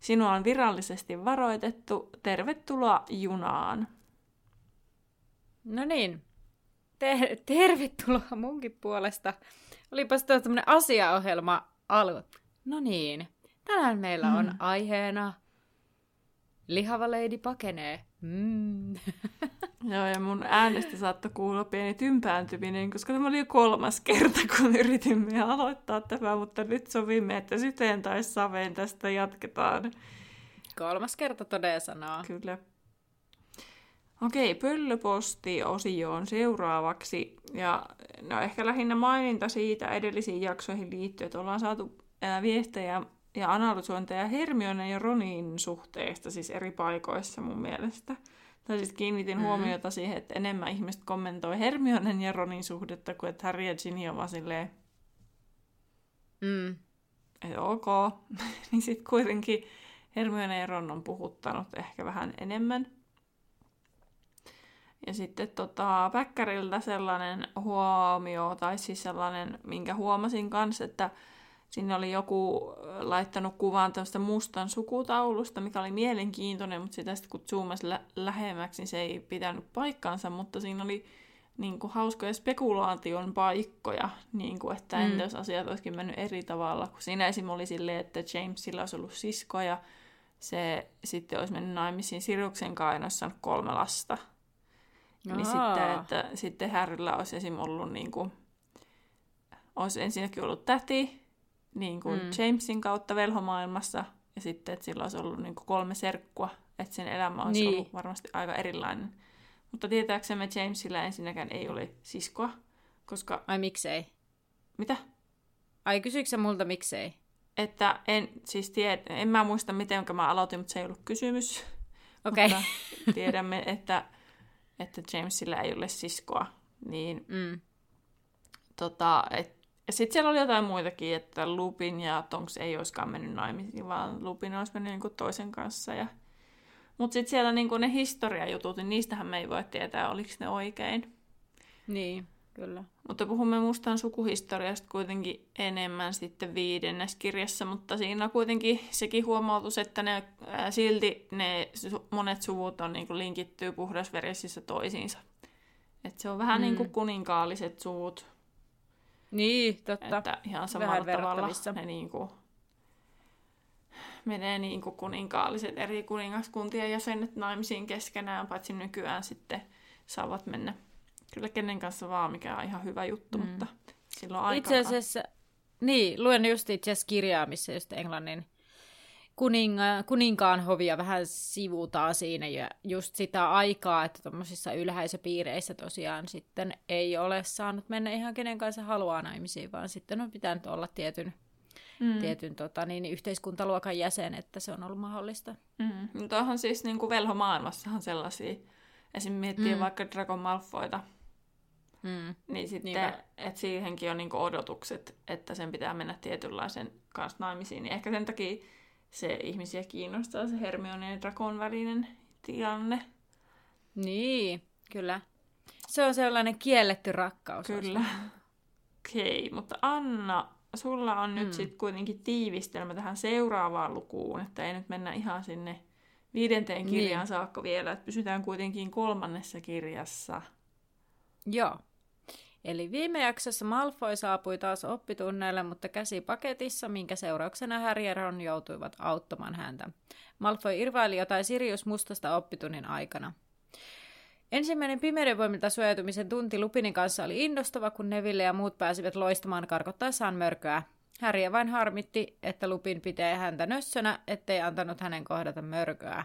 Sinua on virallisesti varoitettu. Tervetuloa junaan. No niin. Ter- tervetuloa munkin puolesta. Olipas tämä tämmöinen asiaohjelma alue. No niin. Tänään meillä on mm. aiheena Lihava leidi pakenee. Mm. Joo, ja mun äänestä saattoi kuulla pieni tympääntyminen, koska tämä oli jo kolmas kerta, kun yritimme aloittaa tämä, mutta nyt sovimme, että syteen tai saveen tästä jatketaan. Kolmas kerta todella sanoo. Kyllä. Okei, pöllöposti-osioon seuraavaksi. Ja no ehkä lähinnä maininta siitä edellisiin jaksoihin liittyen, että ollaan saatu ää, viestejä ja analysointeja Hermione ja Ronin suhteesta, siis eri paikoissa mun mielestä. Tai siis kiinnitin mm. huomiota siihen, että enemmän ihmiset kommentoi Hermionen ja Ronin suhdetta kuin että Harry ja Ginny on vaan silleen, mm. että ok. niin sitten kuitenkin Hermione ja Ron on puhuttanut ehkä vähän enemmän. Ja sitten tota, Päkkäriltä sellainen huomio, tai siis sellainen, minkä huomasin kanssa, että Sinne oli joku laittanut kuvan tämmöistä mustan sukutaulusta, mikä oli mielenkiintoinen, mutta sitä sitten kun zoomasi lä- lähemmäksi, niin se ei pitänyt paikkaansa, mutta siinä oli niin kuin, hauskoja spekulaation paikkoja, niin kuin, että mm. entä jos asiat olisikin mennyt eri tavalla. Kun siinä esim. oli silleen, että Jamesilla olisi ollut sisko ja se sitten olisi mennyt naimisiin Siruksen kanssa kolme lasta. Niin sitten, että sitten Harryllä olisi esim. ollut niin kuin, olisi ensinnäkin ollut täti, niin kuin mm. Jamesin kautta velhomaailmassa, ja sitten, että sillä olisi ollut niin kuin kolme serkkua, että sen elämä olisi niin. ollut varmasti aika erilainen. Mutta tietääksemme Jamesilla ensinnäkään ei ole siskoa, koska... Ai miksei? Mitä? Ai kysyykö multa miksei? Että en, siis tiedä, en mä muista miten mä aloitin, mutta se ei ollut kysymys. Okei. Okay. tiedämme, että, että Jamesilla ei ole siskoa. Niin, mm. tota, et, ja sitten siellä oli jotain muitakin, että Lupin ja Tonks ei olisikaan mennyt naimisiin, vaan Lupin olisi mennyt niin toisen kanssa. Ja... Mutta sitten siellä niin ne historiajutut, niin niistähän me ei voi tietää, oliko ne oikein. Niin, kyllä. Mutta puhumme mustan sukuhistoriasta kuitenkin enemmän sitten viidennes kirjassa, mutta siinä on kuitenkin sekin huomautus, että ne, ää, silti ne monet suvut on niin linkittyy puhdasverisissä toisiinsa. Et se on vähän mm. niin kuin kuninkaalliset suvut, niin, totta. Että ihan samalla tavalla ne niin kuin menee niin kuin kuninkaalliset eri kuningaskuntien jäsenet naimisiin keskenään, paitsi nykyään sitten saavat mennä kyllä kenen kanssa vaan, mikä on ihan hyvä juttu, mm. mutta silloin aikaa... Itse asiassa, niin, luen just itse asiassa kirjaa, missä just englannin kuninga, kuninkaan hovia vähän sivutaan siinä ja just sitä aikaa, että tuommoisissa ylhäisöpiireissä tosiaan sitten ei ole saanut mennä ihan kenen kanssa haluaa naimisiin, vaan sitten on pitänyt olla tietyn, mm. tietyn tota, niin, yhteiskuntaluokan jäsen, että se on ollut mahdollista. Mm. Mutta onhan siis niin kuin velhomaailmassahan sellaisia, esim. miettii mm. vaikka Dragon Malfoyta, Mm. Niin sitten, että siihenkin on niinku odotukset, että sen pitää mennä tietynlaisen kanssa naimisiin. Niin ehkä sen takia se ihmisiä kiinnostaa se Hermione ja Drakon välinen tilanne. Niin, kyllä. Se on sellainen kielletty rakkaus. Kyllä. Okei, okay, mutta Anna, sulla on nyt mm. sitten kuitenkin tiivistelmä tähän seuraavaan lukuun, että ei nyt mennä ihan sinne viidenteen niin. kirjaan niin. saakka vielä, että pysytään kuitenkin kolmannessa kirjassa. Joo. Eli viime jaksossa Malfoy saapui taas oppitunneille, mutta käsi paketissa, minkä seurauksena Harry ja Ron joutuivat auttamaan häntä. Malfoy irvaili jotain Sirius mustasta oppitunnin aikana. Ensimmäinen pimeyden voimilta suojautumisen tunti Lupinin kanssa oli innostava, kun Neville ja muut pääsivät loistamaan karkottaessaan mörköä. Harry vain harmitti, että Lupin pitää häntä nössönä, ettei antanut hänen kohdata mörköä.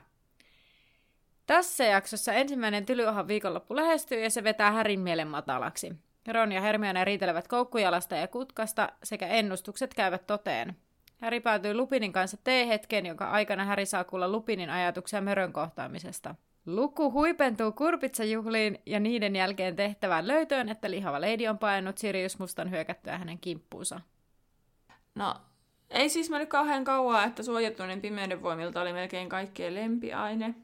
Tässä jaksossa ensimmäinen tylyohan viikonloppu lähestyy ja se vetää Härin mielen matalaksi. Ron ja Hermione riitelevät koukkujalasta ja kutkasta sekä ennustukset käyvät toteen. Harry päätyy Lupinin kanssa teehetkeen, jonka aikana Harry saa kuulla Lupinin ajatuksia mörön kohtaamisesta. Luku huipentuu kurpitsajuhliin ja niiden jälkeen tehtävään löytöön, että lihava leidi on painut Sirius Mustan hyökättyä hänen kimppuunsa. No, ei siis mennyt kauhean kauan, että suojattuinen pimeyden voimilta oli melkein kaikkien lempiaine.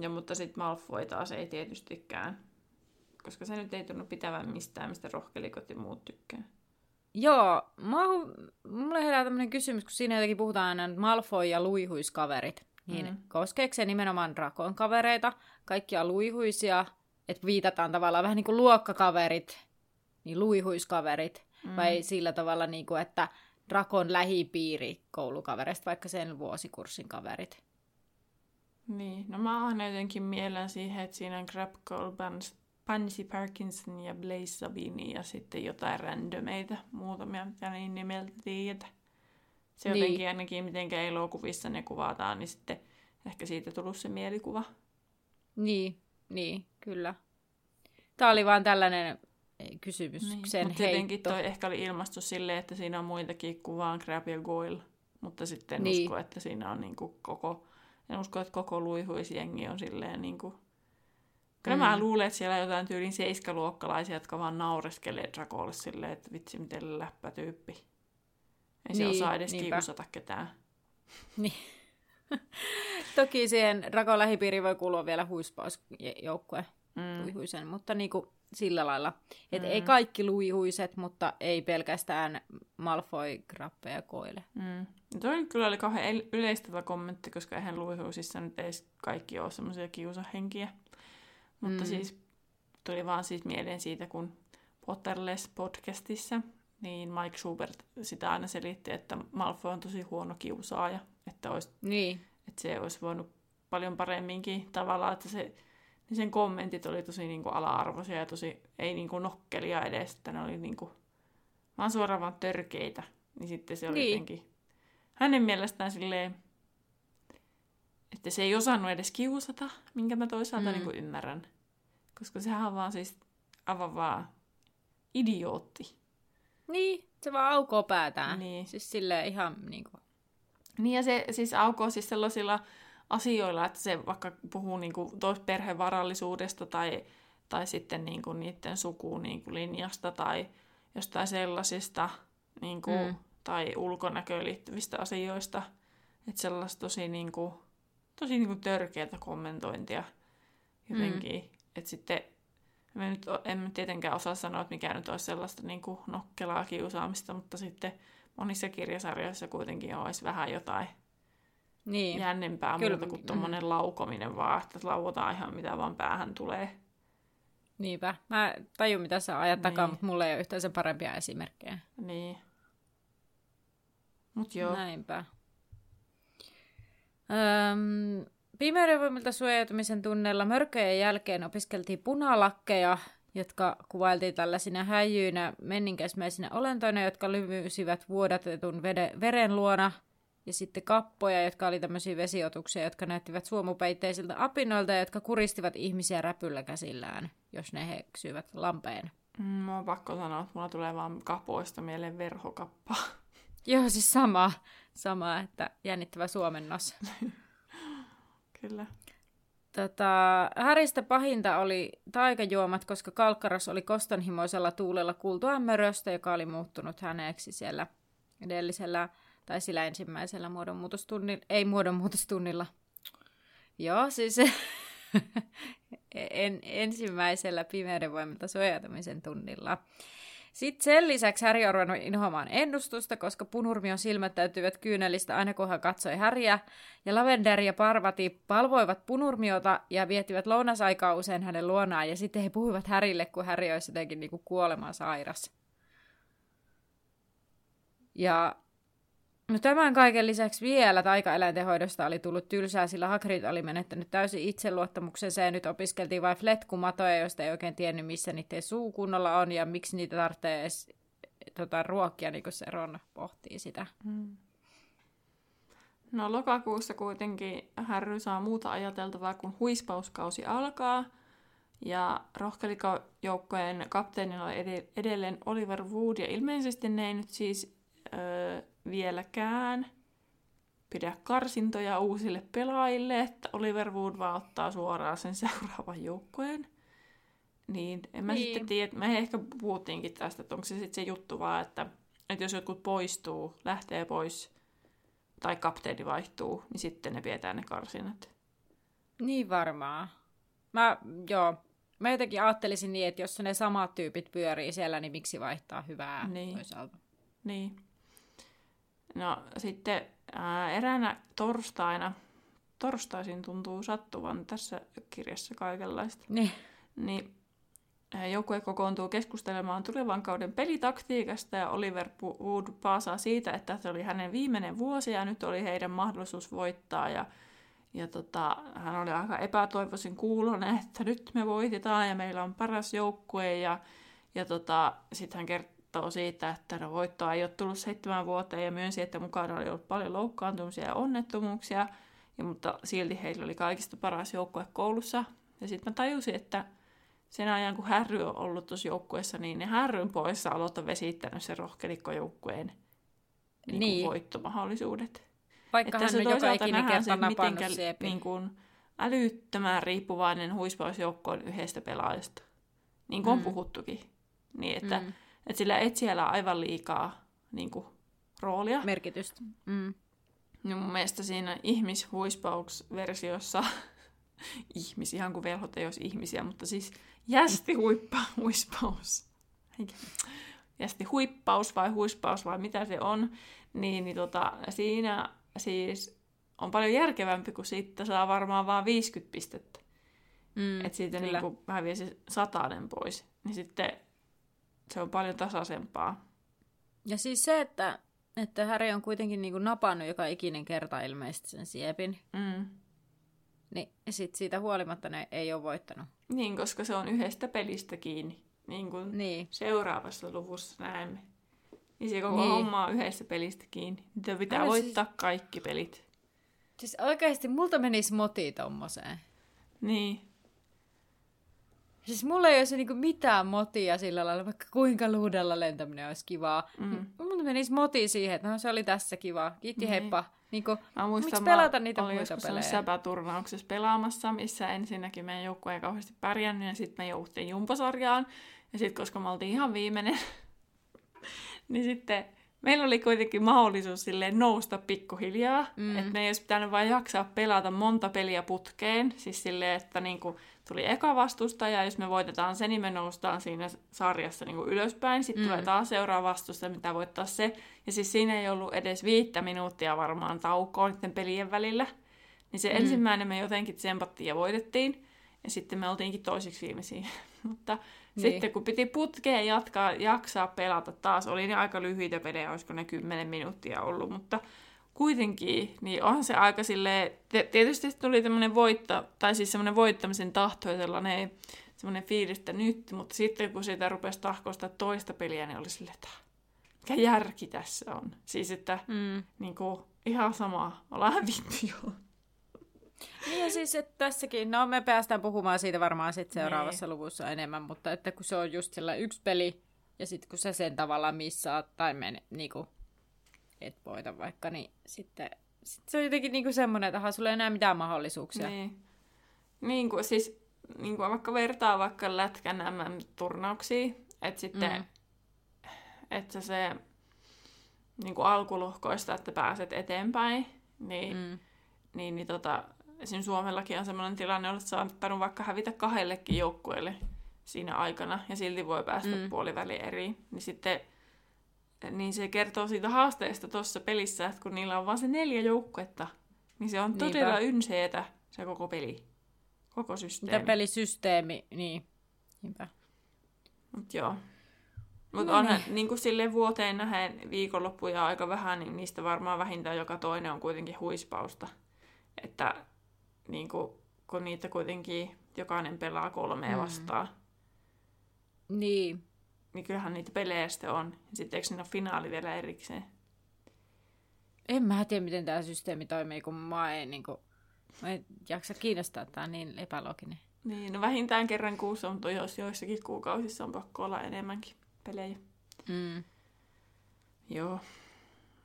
Ja mutta sitten Malfoy taas ei tietystikään. Koska se nyt ei tunnu pitävän mistään, mistä rohkelikot ja muut tykkää. Joo, mä, mulle herää tämmöinen kysymys, kun siinä jotenkin puhutaan aina Malfoy ja luihuiskaverit. Niin mm. koskeeko se nimenomaan Drakon kavereita, kaikkia luihuisia, että viitataan tavallaan vähän niin kuin luokkakaverit, niin luihuiskaverit, mm. vai sillä tavalla, niin kuin, että Drakon lähipiiri koulukavereista, vaikka sen vuosikurssin kaverit. Niin, no mä oon jotenkin mielen siihen, että siinä on Crab Bans, Pansy Parkinson ja Blaze Sabini ja sitten jotain randomeita, muutamia, mitä niin nimeltä tiedä. Se niin. jotenkin ainakin, miten elokuvissa ne kuvataan, niin sitten ehkä siitä tullut se mielikuva. Niin, niin, kyllä. Tämä oli vaan tällainen kysymys, niin. sen Mutta tietenkin toi ehkä oli ilmastu silleen, että siinä on muitakin kuvaan Crab ja Goyle, mutta sitten niin. usko, että siinä on niinku koko, en usko, että koko luihuisjengi on silleen niinku, Kyllä mm. mä luulen, että siellä on jotain tyylin seiskaluokkalaisia, jotka vaan naureskelee Dracolle silleen, että vitsi miten läppä tyyppi. Ei niin, se osaa edes niinpä. kiusata ketään. Niin. Toki siihen Rakon lähipiiriin voi kuulua vielä huispausjoukkue mm. luihuisen, mutta niin kuin sillä lailla. Että mm. ei kaikki luihuiset, mutta ei pelkästään Malfoy, Grappe ja Koile. Mm. Toi kyllä oli kauhean yleistävä kommentti, koska eihän luihuisissa nyt ei kaikki ole semmoisia kiusahenkiä. Mutta mm. siis tuli vaan siis mieleen siitä, kun Potterless podcastissa, niin Mike Schubert sitä aina selitti, että Malfoy on tosi huono kiusaaja. Että, olisi, niin. että se olisi voinut paljon paremminkin tavallaan, että se, niin sen kommentit oli tosi niin kuin ala-arvoisia ja tosi ei niin kuin nokkelia edes, että ne oli niin kuin, vaan suoraan vaan törkeitä. Niin sitten se oli niin. jotenkin hänen mielestään silleen, että se ei osannut edes kiusata, minkä mä toisaalta mm. niin kuin ymmärrän. Koska sehän on vaan siis aivan vaan idiootti. Niin, se vaan aukoo päätään. Niin. Siis silleen ihan niin kuin... Niin ja se siis aukoo siis sellaisilla asioilla, että se vaikka puhuu niin kuin perhevarallisuudesta tai, tai sitten niin kuin niiden sukuun niin kuin linjasta tai jostain sellaisista niin kuin, mm. tai ulkonäköön liittyvistä asioista. Että sellaista tosi, niin kuin, tosi niin kuin törkeätä kommentointia jotenkin. Mm. Että sitten me nyt en tietenkään osaa sanoa, että mikä nyt olisi sellaista niin kuin nokkelaa kiusaamista, mutta sitten monissa kirjasarjoissa kuitenkin olisi vähän jotain niin. jännempää Kyllä. muuta kuin tuommoinen mm. laukominen vaan, että lauotaan ihan mitä vaan päähän tulee. Niinpä. Mä tajun, mitä sä ajat niin. takaa, mutta mulla ei ole yhtään sen parempia esimerkkejä. Niin. Mut joo. Näinpä. Öm, Pimeyden voimilta suojautumisen tunnella mörköjen jälkeen opiskeltiin punalakkeja, jotka kuvailtiin tällaisina häijyinä menninkäismäisinä olentoina, jotka lymyisivät vuodatetun veren luona, ja sitten kappoja, jotka oli tämmöisiä vesiotuksia, jotka näyttivät suomupeitteisiltä apinoilta, jotka kuristivat ihmisiä räpyllä käsillään, jos ne heksyivät lampeen. Mm, mä oon pakko sanoa, että mulla tulee vaan kapoista mieleen verhokappa. Joo, siis sama, sama että jännittävä suomennos. Kyllä. Tota, Häristä pahinta oli taikajuomat, koska Kalkkaros oli kostonhimoisella tuulella kuultuaan möröstä, joka oli muuttunut häneksi siellä edellisellä tai sillä ensimmäisellä muodonmuutostunnilla, ei muodonmuutostunnilla. Joo, siis en, ensimmäisellä pimeyden voimilta suojautumisen tunnilla. Sitten sen lisäksi Häri on ruvennut inhoamaan ennustusta, koska punurmion silmät täytyivät kyynelistä aina kun hän katsoi Häriä, ja Lavender ja Parvati palvoivat punurmiota ja viettivät lounasaikaa usein hänen luonaan, ja sitten he puhuivat Härille, kun Häri olisi jotenkin niin kuolemaan sairas. Ja No tämän kaiken lisäksi vielä taikaeläinten hoidosta oli tullut tylsää, sillä Hagrid oli menettänyt täysin itseluottamuksensa ja nyt opiskeltiin vain fletkumatoja, joista ei oikein tiennyt, missä niiden suu kunnolla on ja miksi niitä tarvitsee edes tota, ruokkia, niin kuin se Ron pohtii sitä. Hmm. No lokakuussa kuitenkin Harry saa muuta ajateltavaa, kun huispauskausi alkaa. Ja rohkelikojoukkojen kapteenilla on edelleen Oliver Wood, ja ilmeisesti ne ei nyt siis öö, vieläkään pidä karsintoja uusille pelaajille, että Oliver Wood vaan ottaa suoraan sen seuraavan joukkueen. Niin, en mä niin. sitten tiedä, me ehkä puhuttiinkin tästä, että onko se sitten se juttu vaan, että, että jos jotkut poistuu, lähtee pois tai kapteeni vaihtuu, niin sitten ne pidetään ne karsinat. Niin varmaan. Mä, joo, mä jotenkin ajattelisin niin, että jos ne samat tyypit pyörii siellä, niin miksi vaihtaa hyvää niin. toisaalta. Niin. No sitten ää, eräänä torstaina, torstaisin tuntuu sattuvan tässä kirjassa kaikenlaista, niin, niin joukkue kokoontuu keskustelemaan tulevan kauden pelitaktiikasta ja Oliver Wood paasaa siitä, että se oli hänen viimeinen vuosi ja nyt oli heidän mahdollisuus voittaa ja ja tota, hän oli aika epätoivoisin kuulonen, että nyt me voitetaan ja meillä on paras joukkue. Ja, ja tota, sitten hän kertoo siitä, että no voittoa ei ole tullut seitsemän vuotta ja myönsi, että mukana oli ollut paljon loukkaantumisia ja onnettomuuksia. Ja, mutta silti heillä oli kaikista paras joukkue koulussa. Ja sitten mä tajusin, että sen ajan kun Härry on ollut tuossa joukkueessa, niin ne Härryn poissa aloittaa vesittänyt sen rohkelikkojoukkueen niin niin. voittomahdollisuudet. Vaikka hän on joka ikinen kerta napannut niin kuin älyttömän riippuvainen huispausjoukko on yhdestä pelaajasta. Niin kuin mm. on puhuttukin. Niin, että, mm. Että sillä et siellä aivan liikaa niin kuin, roolia. Merkitystä. Mm. Niin mun mielestä siinä ihmishuispauks-versiossa, ihmis, ihan kuin velhot ei olisi ihmisiä, mutta siis jästi huippa, huispaus. Jästi huippaus vai huispaus vai mitä se on, niin, niin tota, siinä siis on paljon järkevämpi, kun siitä saa varmaan vain 50 pistettä. Mm, että siitä niin kuin häviää se satainen pois. Niin sitten se on paljon tasaisempaa. Ja siis se, että, että Häri on kuitenkin niin kuin napannut joka ikinen kerta ilmeisesti sen siepin. Mm. Niin sitten siitä huolimatta ne ei ole voittanut. Niin, koska se on yhdestä pelistä kiinni. Niin kuin niin. seuraavassa luvussa näemme. Niin se koko niin. homma on yhdessä pelistä kiinni. Niitä pitää Älä voittaa siis... kaikki pelit. Siis oikeasti multa menisi moti tommoseen. Niin. Siis mulla ei olisi niinku mitään motia sillä lailla, vaikka kuinka luudella lentäminen olisi kivaa. Mm. Mulla menisi moti siihen, että no se oli tässä kiva. Kiitti niin. heippa. Niinku, mä muistan, miksi pelata niitä muita pelejä? säpäturnauksessa pelaamassa, missä ensinnäkin meidän joukkue ei kauheasti pärjännyt ja sitten me jouttiin jumpasarjaan. Ja sitten koska me oltiin ihan viimeinen niin sitten meillä oli kuitenkin mahdollisuus silleen nousta pikkuhiljaa, mm. että me ei olisi pitänyt vain jaksaa pelata monta peliä putkeen, siis silleen, että niinku tuli eka vastusta ja jos me voitetaan se, niin me noustaan siinä sarjassa niinku ylöspäin, sitten mm. tulee taas seuraava vastusta, mitä voittaa se, ja siis siinä ei ollut edes viittä minuuttia varmaan taukoa niiden pelien välillä, niin se mm. ensimmäinen me jotenkin tsempattiin ja voitettiin, ja sitten me oltiinkin toisiksi viimeisiä, mutta niin. Sitten kun piti putkeen jatkaa, jaksaa pelata taas, oli ne aika lyhyitä pelejä, olisiko ne 10 minuuttia ollut, mutta kuitenkin, niin on se aika silleen, tietysti tuli tämmöinen voitto, tai siis semmoinen voittamisen tahto ja sellainen semmoinen fiilis, että nyt, mutta sitten kun siitä rupesi tahkoista toista peliä, niin oli silleen, että mikä järki tässä on. Siis että mm. niin kuin, ihan sama, ollaan hävitty jo. Niin ja siis, että tässäkin, no me päästään puhumaan siitä varmaan sitten seuraavassa nee. luvussa enemmän, mutta että kun se on just sillä yksi peli, ja sitten kun sä sen tavallaan missaat, tai men, niinku, et voita vaikka, niin sitten sit se on jotenkin niinku semmoinen, että sulla ei enää mitään mahdollisuuksia. Niin. Niin kuin siis, niin kuin vaikka vertaa vaikka lätkän MM-turnauksiin, että sitten, mm. että se niin kuin alkulohkoista, että pääset eteenpäin, niin, mm. niin, niin tota, esim. Suomellakin on sellainen tilanne, että saattanut vaikka hävitä kahdellekin joukkueelle siinä aikana, ja silti voi päästä mm. puoliväli eri. Niin sitten niin se kertoo siitä haasteesta tuossa pelissä, että kun niillä on vain se neljä joukkuetta, niin se on Niinpä. todella ynseetä se koko peli. Koko systeemi. Mitä pelisysteemi, niin. Niinpä. Mut joo. Mutta no onhan niin. niin kuin sille vuoteen nähden viikonloppuja aika vähän, niin niistä varmaan vähintään joka toinen on kuitenkin huispausta. Että niin kuin, kun niitä kuitenkin jokainen pelaa kolmea mm. vastaan. Niin. Niin kyllähän niitä pelejä sitten on. Ja sitten eikö siinä ole finaali vielä erikseen? En mä tiedä, miten tämä systeemi toimii, kun mä en, niin kuin, mä en jaksa kiinnostaa, tämä on niin epälooginen. Niin, no vähintään kerran kuussa, mutta jos joissakin kuukausissa on pakko olla enemmänkin pelejä. Mm. Joo.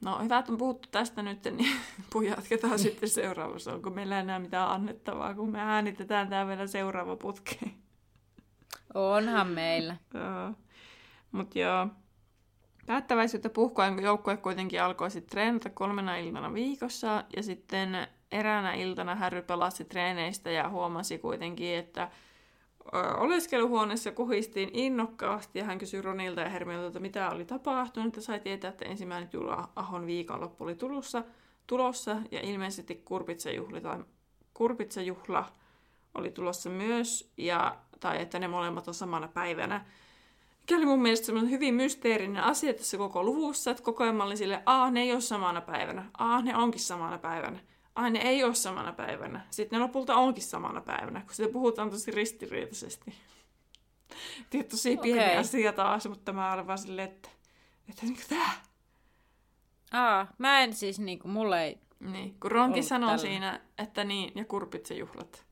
No hyvä, että on puhuttu tästä nyt, niin jatketaan sitten seuraavassa. Onko meillä enää mitään annettavaa, kun me äänitetään tämä vielä seuraava putki? Onhan meillä. joo. Mutta joo, päättäväisyyttä puhkoen joukkue kuitenkin alkoi sitten treenata kolmena iltana viikossa ja sitten eräänä iltana Harry pelasi treeneistä ja huomasi kuitenkin, että oleskeluhuoneessa kuhistiin innokkaasti ja hän kysyi Ronilta ja Hermiolta, että mitä oli tapahtunut. Ja sai tietää, että ensimmäinen Jula Ahon viikonloppu oli tulossa, tulossa ja ilmeisesti kurpitsajuhli tai kurpitsajuhla oli tulossa myös, ja, tai että ne molemmat on samana päivänä. Mikä oli mun mielestä semmoinen hyvin mysteerinen asia tässä koko luvussa, että koko ajan mä olin silleen, a ne ei ole samana päivänä, a ne onkin samana päivänä ai ne ei ole samana päivänä. Sitten ne lopulta onkin samana päivänä, kun sitä puhutaan tosi ristiriitaisesti. Tiedät, tosi pieni okay. asia taas, mutta mä olen vaan silleen, että, että niin tää. Aa, mä en siis niinku, mulle ei Niin, kun Ronki sanoi tällä. siinä, että niin, ja kurpitsejuhlat.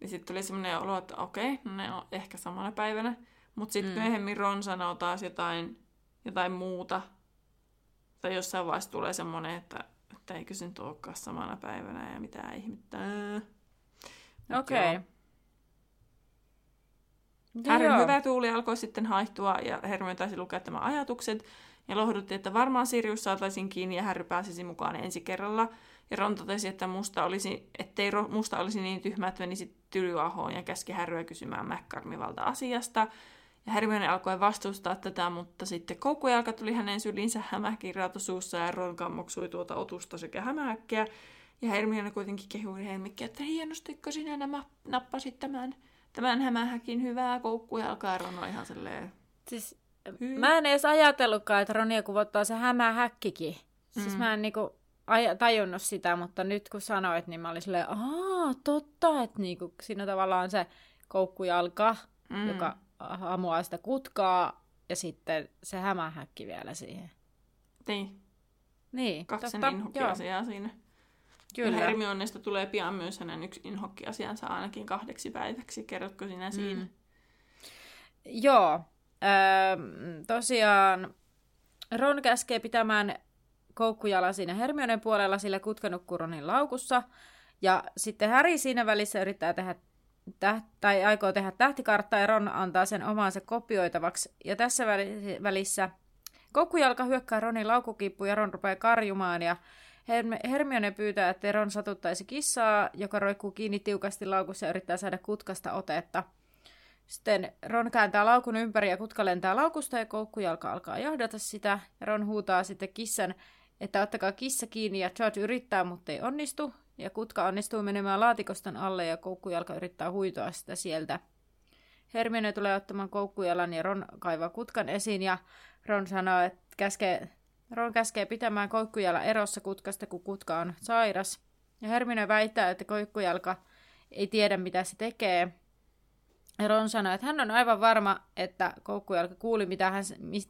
Niin sitten tuli semmoinen olo, että okei, no ne on ehkä samana päivänä. Mutta sitten mm. myöhemmin Ron sanoo taas jotain, jotain muuta. Tai jossain vaiheessa tulee semmoinen, että että eikö se nyt olekaan samana päivänä ja mitä ihmettä. Okei. Okay. Härin hyvä tuuli alkoi sitten haihtua ja Hermione taisi lukea tämä ajatukset ja lohdutti, että varmaan Sirius saataisiin kiinni ja Harry pääsisi mukaan ensi kerralla. Ja Ron totesi, että musta olisi, ettei musta olisi niin tyhmä, että menisi tylyahoon ja käski Harryä kysymään McCarmivalta asiasta. Ja Hermione alkoi vastustaa tätä, mutta sitten koukkujalka tuli hänen sylinsä hämähkirjautu suussa ja Ron kammoksui tuota otusta sekä hämähäkkiä. Ja Hermione kuitenkin kehui Helmikkiä, että hienosti, kun sinä nämä nappasit tämän, tämän hämähäkin hyvää koukkujalkaa. Ron on ihan silleen... Siis, mä en edes ajatellutkaan, että Ronia kuvottaa se hämähäkkikin. Siis mm. mä en niinku aj- tajunnut sitä, mutta nyt kun sanoit, niin mä olin silleen, aah, totta, että niinku, siinä tavallaan se koukkujalka, mm. joka hamuaa sitä kutkaa ja sitten se hämähäkki vielä siihen. Niin. Niin, Kaksi totta, inhokkiasiaa siinä. Kyllä. Ja Hermionesta tulee pian myös hänen yksi inhokkiasiansa ainakin kahdeksi päiväksi. Kerrotko sinä mm. siinä? Joo. Öö, tosiaan Ron käskee pitämään koukkujala siinä Hermionen puolella sillä kutkanukkuronin laukussa. Ja sitten Häri siinä välissä yrittää tehdä täht- tai aikoo tehdä tähtikarttaa ja Ron antaa sen omaansa kopioitavaksi. Ja tässä välissä Kokkujalka hyökkää Ronin laukukippuun ja Ron rupeaa karjumaan ja Hermione pyytää, että Ron satuttaisi kissaa, joka roikkuu kiinni tiukasti laukussa ja yrittää saada kutkasta otetta. Sitten Ron kääntää laukun ympäri ja kutka lentää laukusta ja koukkujalka alkaa jahdata sitä. Ron huutaa sitten kissan, että ottakaa kissa kiinni ja George yrittää, mutta ei onnistu ja kutka onnistuu menemään laatikoston alle ja koukkujalka yrittää huitoa sitä sieltä. Hermione tulee ottamaan koukkujalan ja Ron kaivaa kutkan esiin ja Ron sanoo, että käskee, Ron käskee pitämään koukkujala erossa kutkasta, kun kutka on sairas. Ja Hermione väittää, että koukkujalka ei tiedä, mitä se tekee. Ja Ron sanoo, että hän on aivan varma, että koukkujalka kuuli, mitä hän... Mis,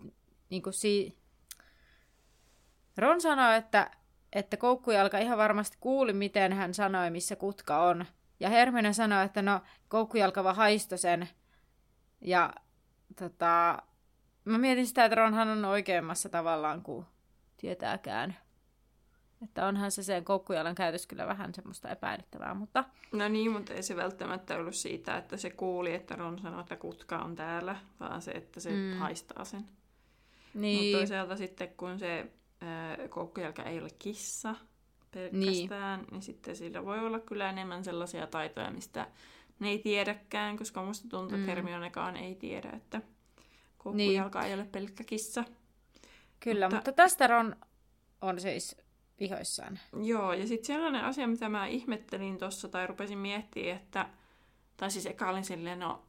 niin kuin si... Ron sanoo, että että koukkujalka ihan varmasti kuuli, miten hän sanoi, missä kutka on. Ja Hermione sanoi, että no, koukkujalka vaan haisto sen. Ja tota, mä mietin sitä, että Ronhan on oikeammassa tavallaan kuin tietääkään. Että onhan se sen koukkujalan käytös kyllä vähän semmoista epäilyttävää, mutta... No niin, mutta ei se välttämättä ollut siitä, että se kuuli, että Ron sanoi, että kutka on täällä, vaan se, että se mm. haistaa sen. Niin. Mutta toisaalta sitten, kun se koukkujalka ei ole kissa pelkästään, niin. niin sitten sillä voi olla kyllä enemmän sellaisia taitoja, mistä ne ei tiedäkään, koska musta tuntuu, että mm. Hermionekaan ei tiedä, että koukkujalka niin. ei ole pelkkä kissa. Kyllä, mutta, mutta tästä Ron on siis vihoissaan. Joo, ja sitten sellainen asia, mitä mä ihmettelin tuossa tai rupesin miettimään, että, tai siis eka olin silleen, no,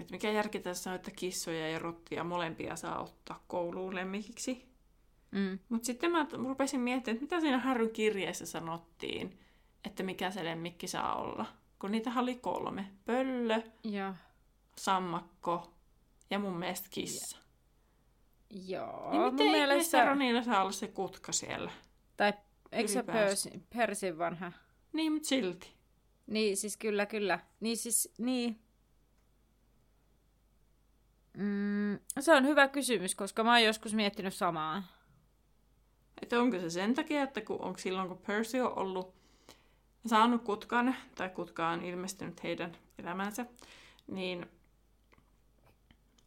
että mikä järki tässä on, että kissoja ja rottia molempia saa ottaa kouluun lemmikiksi. Mm. Mutta sitten mä rupesin miettimään, että mitä siinä Harryn kirjeessä sanottiin, että mikä se lemmikki saa olla. Kun niitä oli kolme. Pöllö, ja. sammakko ja mun mielestä kissa. Ja. Joo, niin miten mun mielestä Ronilla saa olla se kutka siellä? Tai eikö se Persin, Persin vanha? Niin, mutta silti. Niin, siis kyllä, kyllä. Niin siis, niin. Mm, se on hyvä kysymys, koska mä oon joskus miettinyt samaa. Että onko se sen takia, että kun, onko silloin kun Percy on ollut saanut kutkan, tai kutka on ilmestynyt heidän elämänsä, niin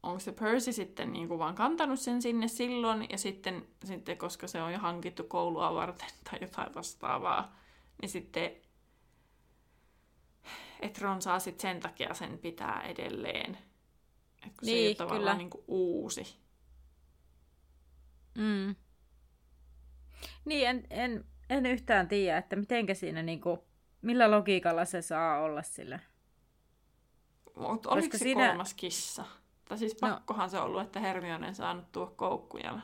onko se Percy sitten niin kuin vaan kantanut sen sinne silloin, ja sitten, sitten koska se on jo hankittu koulua varten tai jotain vastaavaa, niin sitten että Ron saa sitten sen takia sen pitää edelleen. Et kun niin, se ei niin, ole tavallaan kyllä. niin kuin uusi. Mm. Niin, en, en, en yhtään tiedä, että mitenkä siinä niinku, millä logiikalla se saa olla sillä. Mutta oliko se siinä... kolmas kissa? Tai siis no. pakkohan no. se ollut, että Hermione saanut tuo koukkujalla.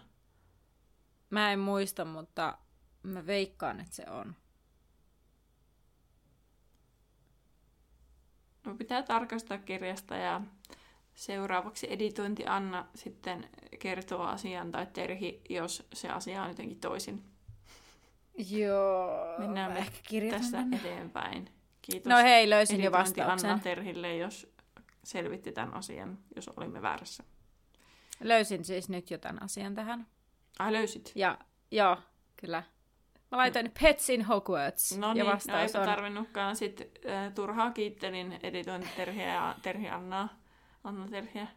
Mä en muista, mutta mä veikkaan, että se on. No pitää tarkastaa kirjasta ja seuraavaksi editointi Anna sitten kertoo asian tai Terhi, jos se asia on jotenkin toisin. Joo. Mennään me tästä eteenpäin. Kiitos no hei, löysin jo vastauksen. Anna Terhille, jos selvitti tämän asian, jos olimme väärässä. Löysin siis nyt jo tämän asian tähän. Ai löysit? Ja, joo, kyllä. Mä laitoin no. Pets in Hogwarts. No niin, ja no eipä on... tarvinnutkaan. Sitten äh, turhaa kiittelin editoin Terhiä ja Terhi Annaa. Anna Terhiä.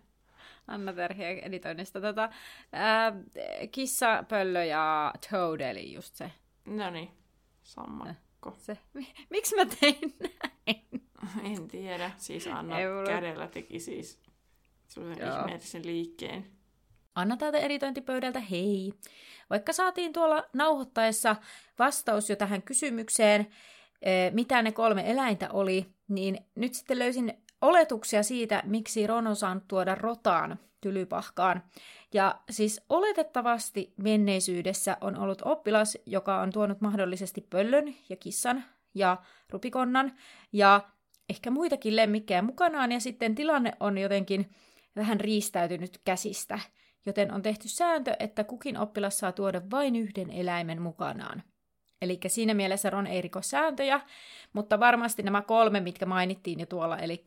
Anna Terhiä editoinnista. Tota, äh, kissa, pöllö ja Toad, eli just se. No niin, sammakko. Se. Miksi mä tein näin? En tiedä. Siis Anna Euro. kädellä teki siis sellaisen ihmeellisen liikkeen. Anna täältä editointipöydältä hei. Vaikka saatiin tuolla nauhoittaessa vastaus jo tähän kysymykseen, mitä ne kolme eläintä oli, niin nyt sitten löysin oletuksia siitä, miksi Ron on saanut tuoda rotaan tylypahkaan. Ja siis oletettavasti menneisyydessä on ollut oppilas, joka on tuonut mahdollisesti pöllön ja kissan ja rupikonnan ja ehkä muitakin lemmikkejä mukanaan, ja sitten tilanne on jotenkin vähän riistäytynyt käsistä, joten on tehty sääntö, että kukin oppilas saa tuoda vain yhden eläimen mukanaan. Eli siinä mielessä Ron ei mutta varmasti nämä kolme, mitkä mainittiin jo tuolla, eli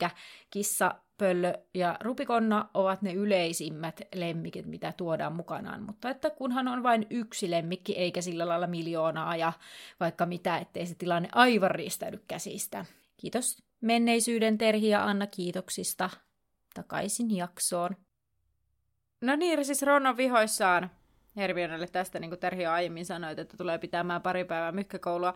kissa, pöllö ja rupikonna ovat ne yleisimmät lemmikit, mitä tuodaan mukanaan. Mutta että kunhan on vain yksi lemmikki, eikä sillä lailla miljoonaa ja vaikka mitä, ettei se tilanne aivan riistäydy käsistä. Kiitos menneisyyden Terhi ja Anna kiitoksista. Takaisin jaksoon. No niin, siis Ron on vihoissaan Hermionelle tästä, niin kuin Terhi aiemmin sanoi, että tulee pitämään pari päivää mykkäkoulua.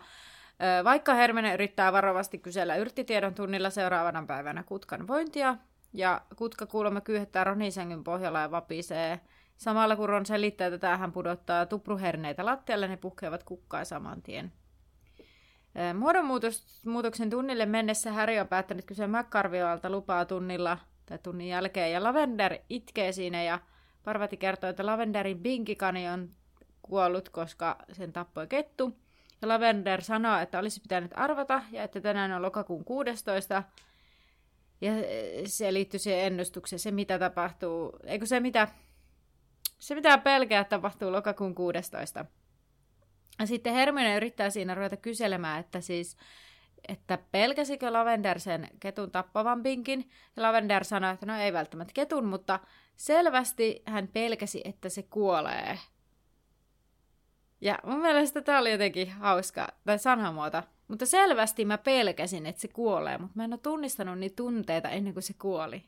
Vaikka Hermione yrittää varovasti kysellä yrttitiedon tunnilla seuraavana päivänä Kutkan vointia, ja Kutka kuulemma kyyhettää Ronin sängyn pohjalla ja vapisee. Samalla kun Ron selittää tätä, hän pudottaa tupruherneitä lattialle, ne puhkeavat kukkaa saman tien. Muodonmuutoksen tunnille mennessä Harry on päättänyt kysyä McCarvialta lupaa tunnilla tai tunnin jälkeen, ja Lavender itkee siinä, ja Parvati kertoo, että Lavenderin binkikani on kuollut, koska sen tappoi kettu. Ja Lavender sanoo, että olisi pitänyt arvata, ja että tänään on lokakuun 16. Ja se liittyy siihen ennustukseen, se mitä tapahtuu, eikö se mitä, se mitä pelkää tapahtuu lokakuun 16. Ja sitten Hermione yrittää siinä ruveta kyselemään, että siis, että pelkäsikö Lavender sen ketun tappavan pinkin. Ja Lavender sanoi, että no ei välttämättä ketun, mutta selvästi hän pelkäsi, että se kuolee. Ja mun mielestä tämä oli jotenkin hauska, tai sanamuoto. Mutta selvästi mä pelkäsin, että se kuolee, mutta mä en ole tunnistanut niitä tunteita ennen kuin se kuoli.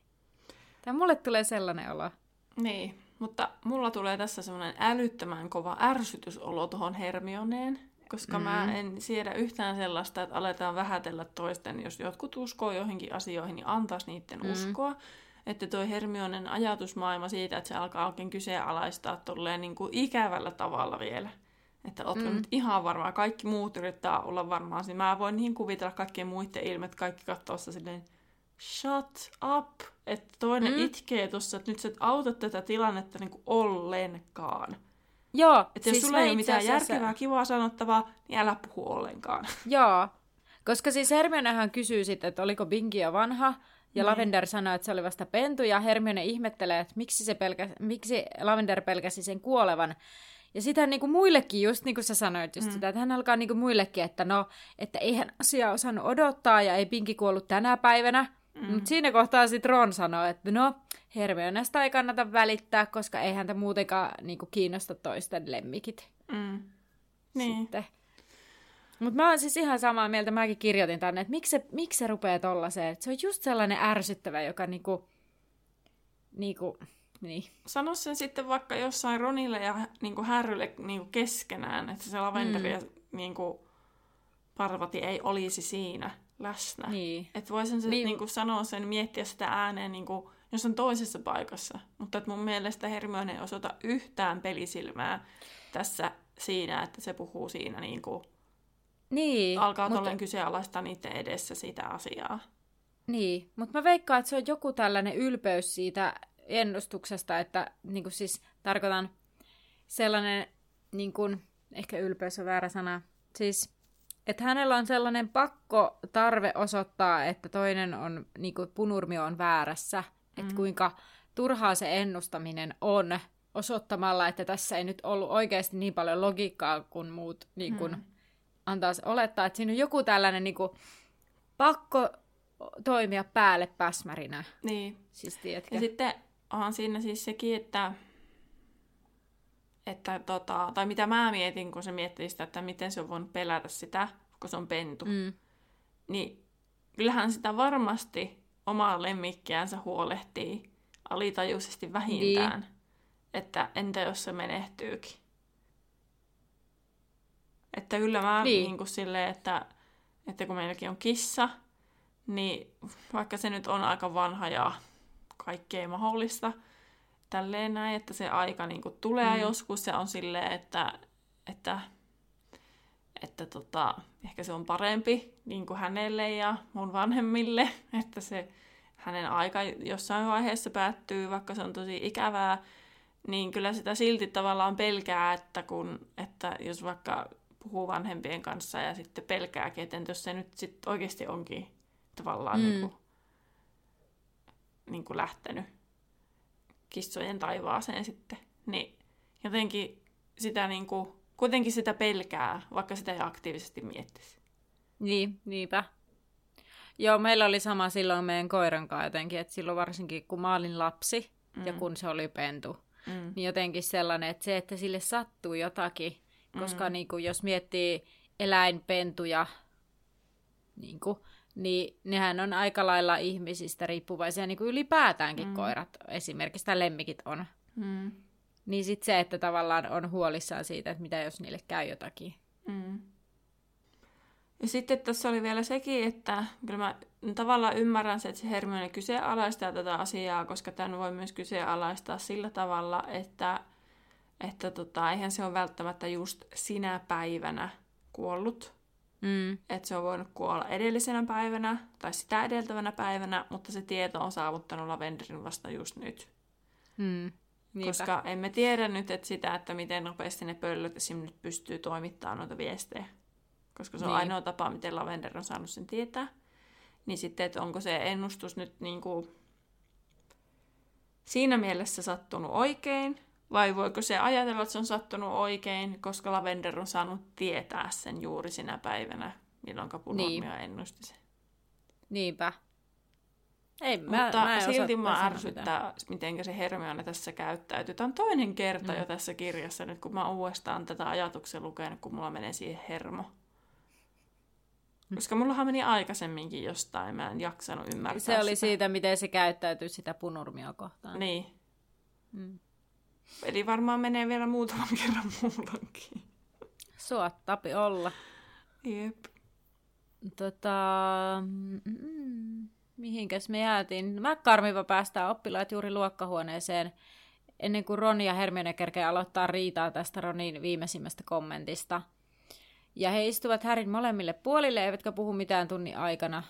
Tai mulle tulee sellainen olo. Niin, mutta mulla tulee tässä semmoinen älyttömän kova ärsytysolo tuohon Hermioneen, koska mm. mä en siedä yhtään sellaista, että aletaan vähätellä toisten, jos jotkut uskoo joihinkin asioihin, niin antaisi niiden mm. uskoa. Että toi Hermionen ajatusmaailma siitä, että se alkaa oikein kyseenalaistaa tolleen niin kuin ikävällä tavalla vielä. Että ootko mm. nyt ihan varmaa, kaikki muut yrittää olla varmaa. Niin mä voin niin kuvitella kaikkien muiden ilmet, kaikki katsoo silleen, shut up, että toinen mm. itkee tuossa, että nyt sä et auta tätä tilannetta niin kuin ollenkaan. Joo. Että siis jos sulla ei ole mitään asiassa... järkevää, kivaa sanottavaa, niin älä puhu ollenkaan. Joo, koska siis Hermionehan kysyy sitten, että oliko Bingia vanha, ja mm. Lavender sanoi, että se oli vasta pentu, ja Hermione ihmettelee, että miksi, se pelkä, miksi Lavender pelkäsi sen kuolevan. Ja sitä niin kuin muillekin, just niin kuin sä sanoit just mm. sitä, että hän alkaa niin kuin muillekin, että no, että eihän asiaa osannut odottaa, ja ei Pinki kuollut tänä päivänä, Mm. Mutta siinä kohtaa sitten Ron sanoi, että no, Hermionesta ei kannata välittää, koska ei häntä muutenkaan niinku, kiinnosta toisten lemmikit. Mm. niin. sitten. Mutta mä oon siis ihan samaa mieltä, mäkin kirjoitin tänne, että miksi se, miksi se rupeaa tollaiseen. Se on just sellainen ärsyttävä, joka niinku, niinku, niin. Sano sen sitten vaikka jossain Ronille ja niinku Härrylle niinku keskenään, että se laventeri mm. ja niinku, Parvati ei olisi siinä läsnä. Niin. Että voisin se niin. niinku sanoa sen, miettiä sitä ääneen niinku, jos on toisessa paikassa. Mutta että mun mielestä Hermione ei osoita yhtään pelisilmää tässä siinä, että se puhuu siinä niinku, niin, alkaa mutta... tolleen kyseenalaistaa niiden edessä sitä asiaa. Niin, mutta mä veikkaan, että se on joku tällainen ylpeys siitä ennustuksesta, että niin kuin siis tarkoitan sellainen, niin kuin, ehkä ylpeys on väärä sana, siis että hänellä on sellainen pakko tarve osoittaa, että toinen on, niin kuin punurmio on väärässä, mm-hmm. että kuinka turhaa se ennustaminen on osoittamalla, että tässä ei nyt ollut oikeasti niin paljon logiikkaa kuin muut niin kuin, mm antaa olettaa, että siinä on joku tällainen niin kuin, pakko toimia päälle päsmärinä. Niin. Siis, tiedätkö? Ja sitten onhan siinä siis sekin, että, että tota, tai mitä mä mietin, kun se miettii sitä, että miten se on voinut pelätä sitä, kun se on pentu. Mm. Niin kyllähän sitä varmasti omaa lemmikkiänsä huolehtii alitajuisesti vähintään. Niin. Että entä jos se menehtyykin? Että kyllä mä niin. niin kuin silleen, että, että kun meilläkin on kissa, niin vaikka se nyt on aika vanha ja kaikkea mahdollista, tälleen näin, että se aika niin kuin tulee mm. joskus, se on silleen, että, että, että tota, ehkä se on parempi niin kuin hänelle ja mun vanhemmille, että se hänen aika jossain vaiheessa päättyy, vaikka se on tosi ikävää, niin kyllä sitä silti tavallaan pelkää, että, kun, että jos vaikka puhuu vanhempien kanssa ja sitten pelkääkin, että jos se nyt sitten oikeasti onkin tavallaan mm. niin kuin, niin kuin lähtenyt kissojen taivaaseen sitten, niin jotenkin sitä niin kuin, kuitenkin sitä pelkää, vaikka sitä ei aktiivisesti miettisi. Niin, niinpä. Joo, meillä oli sama silloin meidän koiran kanssa jotenkin, että silloin varsinkin kun mä olin lapsi mm. ja kun se oli pentu, mm. niin jotenkin sellainen, että se, että sille sattuu jotakin, koska mm. niin kuin, jos miettii eläinpentuja, niin, kuin, niin nehän on aika lailla ihmisistä riippuvaisia, niin kuin ylipäätäänkin mm. koirat esimerkiksi, tai lemmikit on. Mm. Niin sitten se, että tavallaan on huolissaan siitä, että mitä jos niille käy jotakin. Mm. Ja sitten tässä oli vielä sekin, että kyllä mä tavallaan ymmärrän se, että se Hermione kyseenalaistaa tätä asiaa, koska tämän voi myös kyseenalaistaa sillä tavalla, että että tota, eihän se ole välttämättä just sinä päivänä kuollut. Mm. Että se on voinut kuolla edellisenä päivänä tai sitä edeltävänä päivänä, mutta se tieto on saavuttanut Lavenderin vasta just nyt. Mm. Koska emme tiedä nyt että sitä, että miten nopeasti ne pöllöt esim. nyt pystyy toimittamaan noita viestejä. Koska se on niin. ainoa tapa, miten Lavender on saanut sen tietää. Niin sitten, että onko se ennustus nyt niin kuin siinä mielessä sattunut oikein, vai voiko se ajatella, että se on sattunut oikein, koska Lavender on saanut tietää sen juuri sinä päivänä, milloin Punormia niin. ennusti sen. Niinpä. Ei, mä, Mutta mä silti mä ärsyttää, miten se Hermione tässä käyttäytyy. Tämä on toinen kerta mm. jo tässä kirjassa, nyt kun mä uudestaan tätä ajatuksen lukenut, kun mulla menee siihen hermo. Mm. Koska mullahan meni aikaisemminkin jostain, mä en jaksanut ymmärtää Se oli sitä. siitä, miten se käyttäytyy sitä punurmia kohtaan. Niin. Mm. Eli varmaan menee vielä muutaman kerran muullankin. Suottapi olla. Jep. Tota, mm, mihinkäs me jäätiin? Mäkkarmiva päästää oppilaat juuri luokkahuoneeseen ennen kuin Ron ja Hermione kerkeä aloittaa riitaa tästä Ronin viimeisimmästä kommentista. Ja he istuvat Härin molemmille puolille, eivätkä puhu mitään tunnin aikana.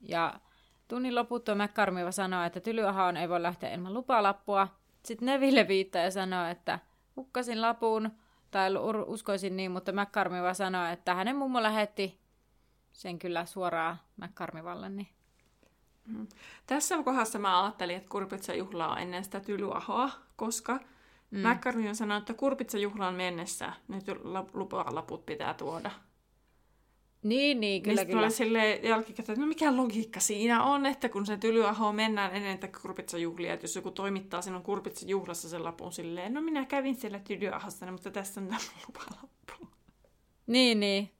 Ja tunnin loputtua McCarmiva sanoo, että tylyahaan ei voi lähteä ilman lupalappua, sitten Neville viittaa ja sanoo, että hukkasin lapun, tai uskoisin niin, mutta McCarmiva sanoi, että hänen mummo lähetti sen kyllä suoraan McCarmivalle. Niin. Mm. Tässä kohdassa mä ajattelin, että kurpitsajuhla on ennen sitä tylyahoa, koska mm. McCarmiva sanoi, että kurpitsajuhlaan mennessä nyt lupalaput pitää tuoda. Niin, niin, kyllä, Mistä kyllä. sille jälkikäteen, että no mikä logiikka siinä on, että kun se tylyaho mennään ennen että kurpitsajuhlia, että jos joku toimittaa sinun kurpitsajuhlassa sen lapun silleen, no minä kävin siellä tylyahossa, mutta tässä on tämä lupalappu. Niin, niin.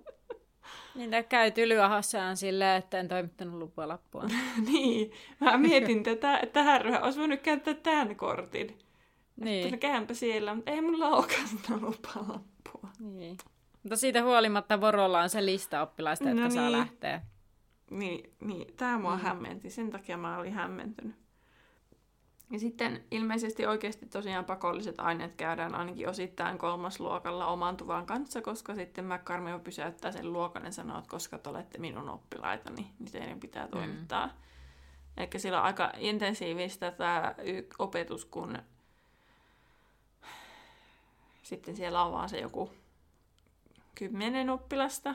Niin, tämä käy tylyahassaan silleen, että en toimittanut lupalappua. niin, mä mietin tätä, että Härryhän olisi voinut käyttää tämän kortin. Niin. Että käympä siellä, mutta ei mulla olekaan sitä lupalappua. niin. Mutta siitä huolimatta Vorolla on se lista oppilaista, jotka No saa niin. lähteä. Niin, niin tämä mua mm. hämmenti, sen takia mä olin hämmentynyt. Ja sitten ilmeisesti oikeasti tosiaan pakolliset aineet käydään ainakin osittain kolmasluokalla oman tuvan kanssa, koska sitten McCarmio pysäyttää sen luokan ja sanoo, että koska te olette minun oppilaitani, niin teidän pitää toimittaa. Mm. Eli sillä on aika intensiivistä tämä opetus, kun sitten siellä on vaan se joku kymmenen oppilasta.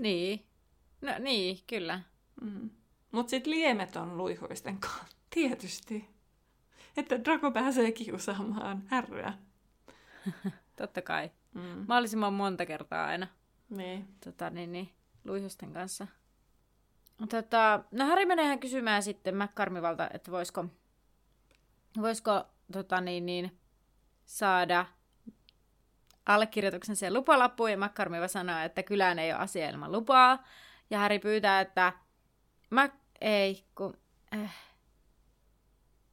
Niin. No niin, kyllä. Mm. Mutta sitten liemet on luihuisten kanssa. Tietysti. Että Drago pääsee kiusaamaan härryä. Totta kai. Mm. Mahdollisimman monta kertaa aina. Niin. Tota, niin, niin, luihusten kanssa. Tota, no Harry menee ihan kysymään sitten McCarmivalta, että voisiko, voisiko tota, niin, niin, saada allekirjoituksen siihen lupalappuun, ja McCarmiva sanoo, että kylään ei ole asia ilman lupaa. Ja Harry pyytää, että Mac... ei, kun... Äh.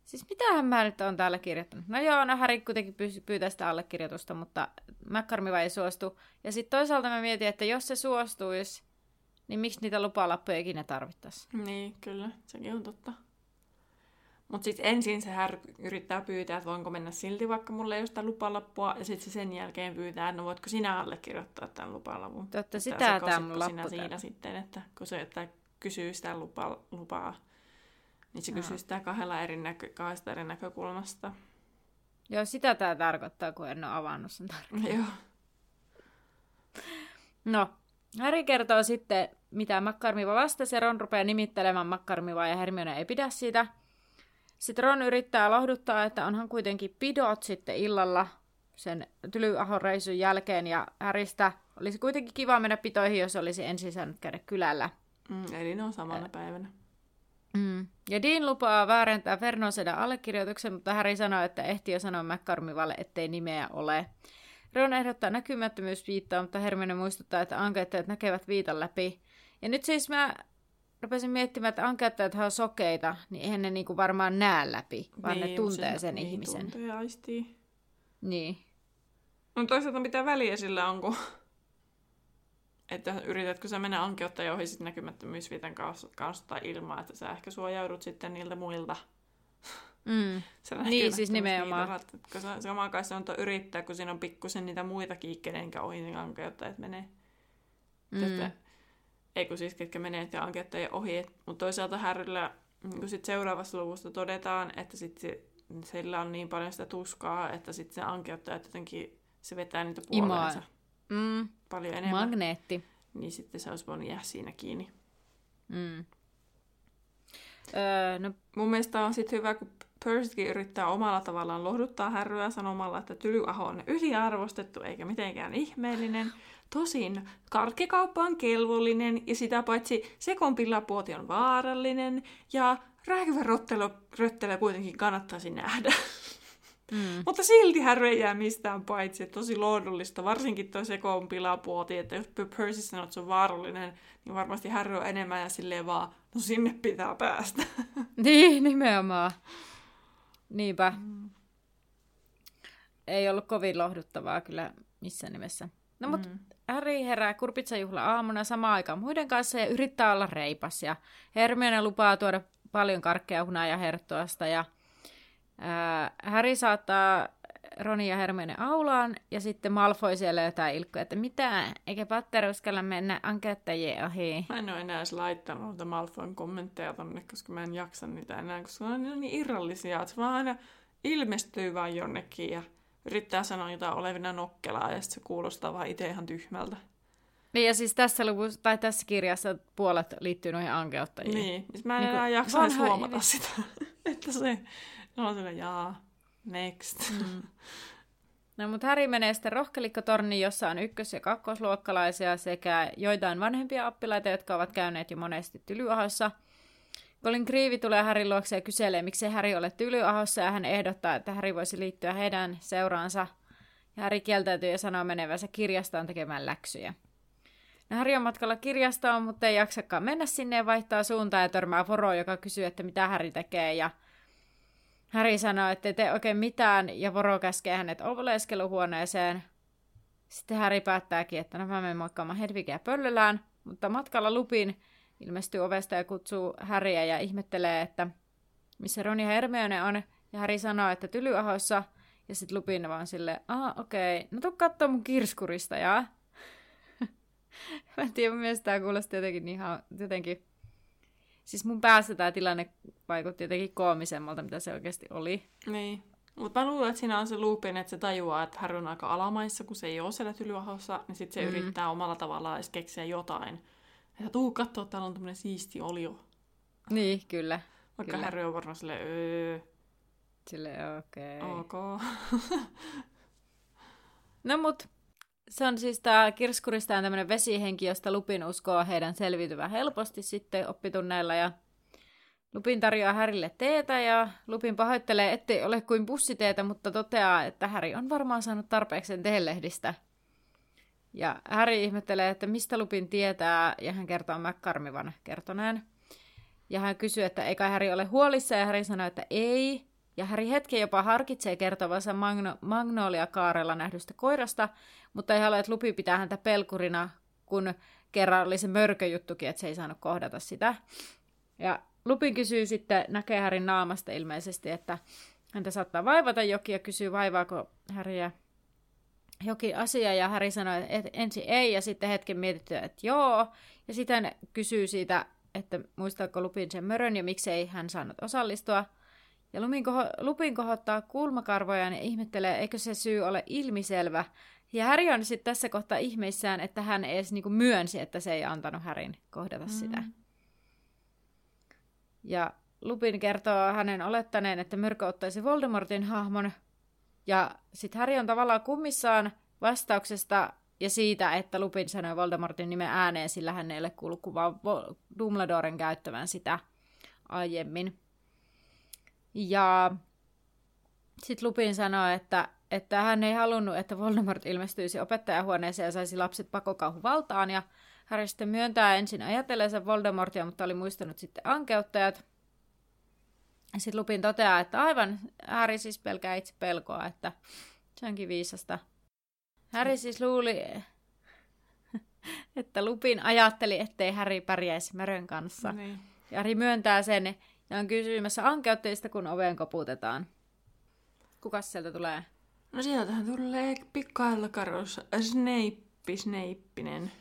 Siis mitähän mä nyt on täällä kirjoittanut? No joo, no Harry kuitenkin py- pyytää sitä allekirjoitusta, mutta McCarmiva ei suostu. Ja sitten toisaalta mä mietin, että jos se suostuisi, niin miksi niitä lupalappuja ikinä tarvittaisiin? Niin, kyllä. Sekin on totta. Mutta sitten ensin se härry yrittää pyytää, että voinko mennä silti, vaikka mulla ei ole sitä lupalappua. Ja sitten se sen jälkeen pyytää, että no voitko sinä allekirjoittaa tämän lupalapun. Totta, sitä sekoisitko tämä mun sinä lappu siinä täällä. sitten, että kun se että kysyy sitä lupa, lupaa, niin se Joo. kysyy sitä kahdella eri näkö, kahdesta eri näkökulmasta. Joo, sitä tämä tarkoittaa, kun en ole avannut sen tarkemmin. Joo. No, Harry kertoo sitten, mitä Makkarmiva vastasi, ja Ron rupeaa nimittelemään Makkarmivaa, ja Hermione ei pidä siitä. Sitten Ron yrittää lohduttaa, että onhan kuitenkin pidot sitten illalla sen Tylyahon reisun jälkeen, ja Häristä olisi kuitenkin kiva mennä pitoihin, jos olisi ensin saanut käydä kylällä. Mm, eli ne on samana päivänä. Mm. Ja Dean lupaa väärentää Fernosedan allekirjoituksen, mutta Harry sanoo, että ehti jo sanoa McCormivalle, ettei nimeä ole. Ron ehdottaa näkymättömyysviittaa, mutta Hermione muistuttaa, että ankeuttajat näkevät viitan läpi. Ja nyt siis mä rupesin miettimään, että ankeuttajat on sokeita, niin eihän ne niinku varmaan näe läpi, vaan ne mut tuntee sen niin, ihmisen. Tuntee aistii. Niin. No toisaalta mitä väliä sillä on, kun... Että yritätkö sä mennä ankeuttajan ohi sit näkymättömyysviitan kanssa, tai ilman, että sä ehkä suojaudut sitten niiltä muilta. Mm. Niin, siis nimenomaan. että Se, samaan kai se on yrittää, kun siinä on pikkusen niitä muitakin, kenenkä ohi ne ankeuttajat menee. Mm. Että, ei kun siis ketkä menee ja ankeuttajien ohi. Mutta toisaalta Härryllä, niin sit seuraavassa luvussa todetaan, että sit se, sillä on niin paljon sitä tuskaa, että sit se ankeuttajat jotenkin, se vetää niitä puoleensa Mm. paljon enemmän. Magneetti. niin sitten se olisi voinut jäädä siinä kiinni. Mm. Öö, no, Mun mielestä on sitten hyvä, kun Percykin yrittää omalla tavallaan lohduttaa härryä sanomalla, että Tylyaho on yliarvostettu eikä mitenkään ihmeellinen. Tosin karkkikauppa on kelvollinen ja sitä paitsi sekonpillapuoti on vaarallinen ja rääkyvä röttelö kuitenkin kannattaisi nähdä. mm. Mutta silti härry ei jää mistään paitsi, että tosi lohdullista, varsinkin tuo sekonpilapuoti, että jos Percy sanoo, että se on vaarallinen, niin varmasti härry on enemmän ja silleen vaan, no sinne pitää päästä. Niin, nimenomaan. Niinpä. Ei ollut kovin lohduttavaa kyllä missään nimessä. No mut Mm. Harry herää kurpitsajuhla aamuna samaan aikaan muiden kanssa ja yrittää olla reipas. Ja Hermione lupaa tuoda paljon karkkeja hunaa ja ää, Harry saattaa Roni ja Hermione aulaan ja sitten Malfoy siellä jotain ilkkoja, että mitä, eikä Potter uskalla mennä ankeuttajien ohi. Mä en ole enää edes laittanut noita Malfoyn kommentteja tonne, koska mä en jaksa niitä enää, koska ne on niin irrallisia, että vaan aina ilmestyy vaan jonnekin ja yrittää sanoa jotain olevina nokkelaa ja sitten se kuulostaa vaan itse ihan tyhmältä. Niin ja siis tässä luvussa, tai tässä kirjassa puolet liittyy noihin ankeuttajiin. Niin, niin mä en Niinku, enää jaksa edes huomata ihmis- sitä, että se on sillä jaa, next. Mm. No, mutta Häri menee sitten rohkelikkotorniin, jossa on ykkös- ja kakkosluokkalaisia sekä joitain vanhempia oppilaita, jotka ovat käyneet jo monesti tylyahossa. Colin Creevy tulee Härin luokse ja kyselee, miksi Häri ole tylyahossa, ja hän ehdottaa, että Häri voisi liittyä heidän seuraansa. Ja Harry kieltäytyy ja sanoo menevänsä kirjastoon tekemään läksyjä. No Harry on matkalla kirjastoon, mutta ei jaksakaan mennä sinne ja vaihtaa suuntaa ja törmää Voroon, joka kysyy, että mitä Harry tekee. Ja Harry sanoo, että ei tee oikein mitään ja Voro käskee hänet oleskeluhuoneeseen. Sitten Harry päättääkin, että no mä menen moikkaamaan Hedvigia pöllölään, mutta matkalla Lupin ilmestyy ovesta ja kutsuu Harryä ja ihmettelee, että missä Ron ja Hermione on. Ja Harry sanoo, että tylyahoissa. Ja sitten Lupin vaan sille, ah okei, okay. no tuu kattoo mun kirskurista, ja Mä en tiedä, mielestäni tämä kuulosti jotenkin ihan, jotenkin... Siis mun päässä tämä tilanne vaikutti jotenkin koomisemmalta, mitä se oikeasti oli. Niin. Mutta mä luulen, että siinä on se loopin, että se tajuaa, että Harry on aika alamaissa, kun se ei ole siellä tylyahossa, niin sitten se mm. yrittää omalla tavallaan edes keksiä jotain. Että tuu katsoa, täällä on tämmöinen siisti olio. Niin, kyllä. Vaikka kyllä. Harry on varmaan silleen, öö, Sille okei. Okay. ok. No mut, se on siis tämä Kirskurista on tämmöinen vesihenki, josta Lupin uskoo heidän selviytyvän helposti sitten oppitunneilla ja Lupin tarjoaa Härille teetä ja Lupin pahoittelee, ettei ole kuin pussiteetä, mutta toteaa, että Häri on varmaan saanut tarpeeksi teelehdistä. Ja Häri ihmettelee, että mistä Lupin tietää, ja hän kertoo McCarmivan kertoneen. Ja hän kysyy, että eikä Häri ole huolissa, ja Häri sanoo, että ei. Ja Häri hetken jopa harkitsee kertovansa Magno- Magnolia-kaarella nähdystä koirasta, mutta ei halua, että Lupi pitää häntä pelkurina, kun kerran oli se mörköjuttukin, että se ei saanut kohdata sitä. Ja Lupin kysyy sitten, näkee Härin naamasta ilmeisesti, että häntä saattaa vaivata jokin ja kysyy vaivaako Häriä jokin asia ja Häri sanoi, että ensin ei ja sitten hetken mietitty, että joo. Ja sitten kysyy siitä, että muistaako Lupin sen mörön ja miksei hän saanut osallistua. Ja Lupin, koho- Lupin kohottaa kulmakarvoja ja ihmettelee, eikö se syy ole ilmiselvä. Ja Häri on sitten tässä kohtaa ihmeissään, että hän edes niinku myönsi, että se ei antanut Härin kohdata mm. sitä. Ja Lupin kertoo hänen olettaneen, että Myrkö ottaisi Voldemortin hahmon. Ja sitten Harry on tavallaan kummissaan vastauksesta ja siitä, että Lupin sanoi Voldemortin nimen ääneen, sillä hän ei ole kuullut kuvaa Dumbledoren käyttävän sitä aiemmin. Ja sitten Lupin sanoi, että, että hän ei halunnut, että Voldemort ilmestyisi opettajahuoneeseen ja saisi lapset pakokauhu valtaan. Ja Harry sitten myöntää ensin ajatelleensa Voldemortia, mutta oli muistanut sitten ankeuttajat. Sitten Lupin toteaa, että aivan Harry siis pelkää itse pelkoa, että se onkin viisasta. Harry siis luuli, että Lupin ajatteli, ettei Harry pärjäisi Mörön kanssa. Niin. Ja Harry myöntää sen ja on kysymässä ankeutteista, kun oveen koputetaan. Kukas sieltä tulee? No sieltähän tulee pikkailla karos Snape, Snapinen.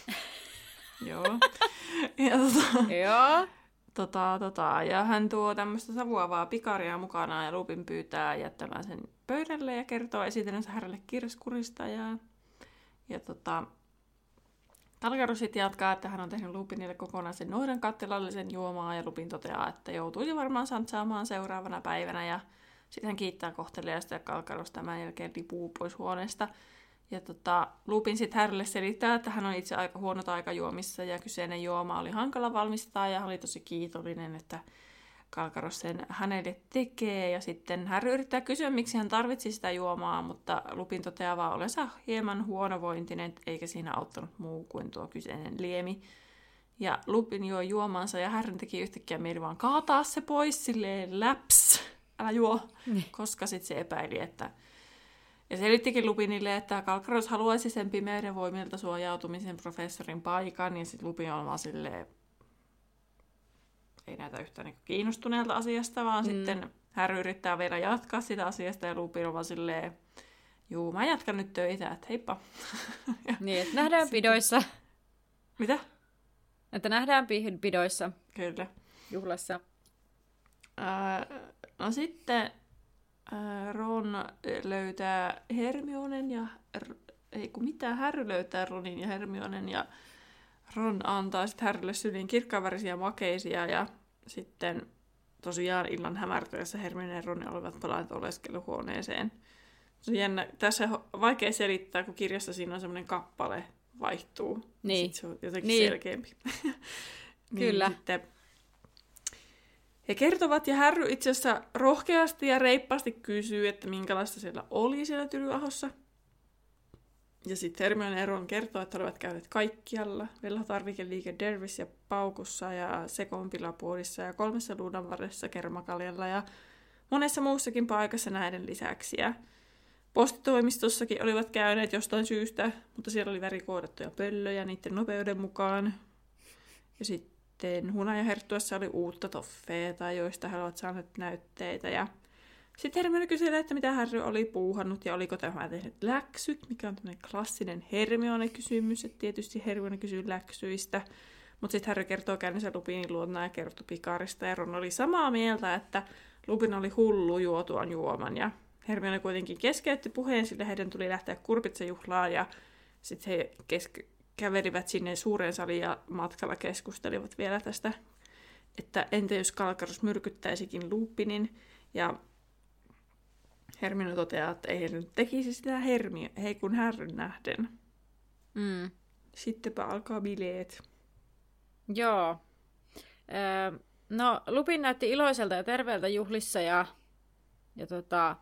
Joo. Ja tota, Joo. Tota, tota, ja hän tuo tämmöistä savuavaa pikaria mukanaan ja Lupin pyytää jättämään sen pöydälle ja kertoo esitellensä hänelle kirskurista. Ja, ja tota, Talgaru sitten jatkaa, että hän on tehnyt Lupinille kokonaisen noidan kattilallisen juomaa ja Lupin toteaa, että joutuisi varmaan santsaamaan seuraavana päivänä ja sitten hän kiittää kohteliaista ja Kalkaros tämän jälkeen lipuu pois huoneesta. Ja tota, Lupin sitten Härille selittää, että hän on itse aika huono taikajuomissa ja kyseinen juoma oli hankala valmistaa ja hän oli tosi kiitollinen, että Kalkaros sen hänelle tekee. Ja sitten Harry yrittää kysyä, miksi hän tarvitsi sitä juomaa, mutta Lupin toteaa vaan olensa hieman huonovointinen, eikä siinä auttanut muu kuin tuo kyseinen liemi. Ja Lupin juo juomansa ja Harry teki yhtäkkiä mieli vaan kaataa se pois silleen läps, älä juo, Niin. koska sitten se epäili, että ja selittikin Lupinille, että Kalkaros haluaisi sen pimeyden voimilta suojautumisen professorin paikan, ja sitten Lupin on vaan silleen, ei näytä yhtään niin kiinnostuneelta asiasta, vaan mm. sitten Harry yrittää vielä jatkaa sitä asiasta, ja Lupin on vaan silleen, juu, mä jatkan nyt töitä, että heippa. Niin, että nähdään pidoissa. mitä? Että nähdään pi- pidoissa Kyllä. juhlassa. Ää, no sitten Ron löytää Hermionen ja... Ei kun mitä, Harry löytää Ronin ja Hermionen ja Ron antaa sitten Harrylle syliin kirkkaavärisiä makeisia ja sitten tosiaan illan hämärtyessä Hermione ja Ron olivat palanneet oleskeluhuoneeseen. Se on jännä. Tässä on vaikea selittää, kun kirjassa siinä on semmoinen kappale vaihtuu. Niin. Sitten se on jotenkin Niin. selkeämpi. Kyllä. Niin, sitten He kertovat, ja Härry itse asiassa rohkeasti ja reippaasti kysyy, että minkälaista siellä oli siellä Tylyahossa. Ja sitten Hermione Eron kertoo, että olivat käyneet kaikkialla. Vellatarvikeliike Dervis ja Paukussa ja Sekonpilapuolissa ja kolmessa luudanvarressa Kermakaljalla ja monessa muussakin paikassa näiden lisäksi. Ja postitoimistossakin olivat käyneet jostain syystä, mutta siellä oli värikoodattuja pöllöjä niiden nopeuden mukaan. Ja sitten Hunajaherttuassa oli uutta toffeeta, joista he ovat saaneet näytteitä. Ja sitten Hermione kyselee, että mitä Harry oli puuhannut ja oliko tämä tehnyt läksyt, mikä on tämmöinen klassinen Hermione-kysymys, että tietysti Hermione kysyy läksyistä. Mutta sitten Harry kertoo käyneensä Lupinin luona ja kertoo Pikarista ja Ron oli samaa mieltä, että Lupin oli hullu juotuaan juoman ja Hermione kuitenkin keskeytti puheen, sillä heidän tuli lähteä kurpitsajuhlaan ja sitten he keske- kävelivät sinne suureen saliin ja matkalla keskustelivat vielä tästä, että entä jos Kalkarus myrkyttäisikin Lupinin ja Hermione toteaa, että ei he nyt tekisi sitä Hermi, hei kun Härryn nähden. Mm. Sittenpä alkaa bileet. Joo. Öö, no, Lupin näytti iloiselta ja terveeltä juhlissa ja, ja tota,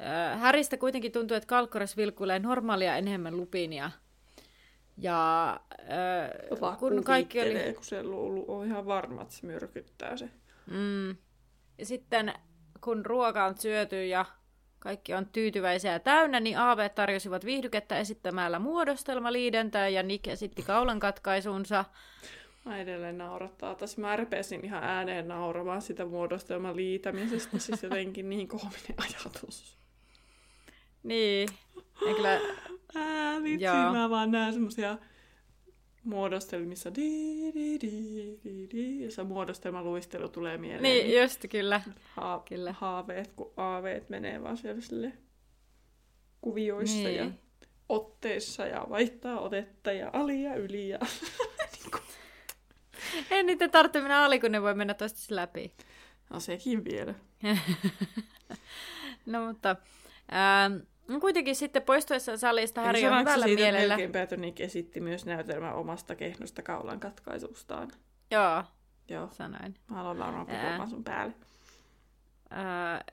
öö, Häristä kuitenkin tuntuu, että Kalkkoras vilkuilee normaalia enemmän Lupinia. Ja öö, kun kaikki oli... kun se on ihan varma, että se myrkyttää se. Mm. Ja sitten kun ruoka on syöty ja kaikki on tyytyväisiä ja täynnä, niin AV tarjosivat viihdykettä esittämällä muodostelmaliidentää ja Nick esitti kaulan katkaisunsa. Mä edelleen naurattaa. Tässä mä repesin ihan ääneen nauramaan sitä muodostelman liitämisestä, siis jotenkin niin koominen ajatus. Niin. Ja kyllä... Ää, vitsi, Joo. mä vaan näen semmosia muodostelmissa di, di, di, di, di, ja se muodostelmaluistelu tulee mieleen. Niin, just kyllä. Ha- kyllä. Haaveet, kun aaveet menee vaan siellä sille kuvioissa niin. ja otteissa ja vaihtaa otetta ja ali ja yli ja niin kuin. En niitä tarvitse mennä ali, kun ne voi mennä toista läpi. No sekin vielä. no mutta... Ähm, No kuitenkin sitten poistuessa salista Harry on hyvällä siitä mielellä. Melkein esitti myös näytelmän omasta kehnosta kaulan katkaisustaan. Joo, Joo. sanoin. Mä haluan lauraa puhumaan sun päälle. Ää,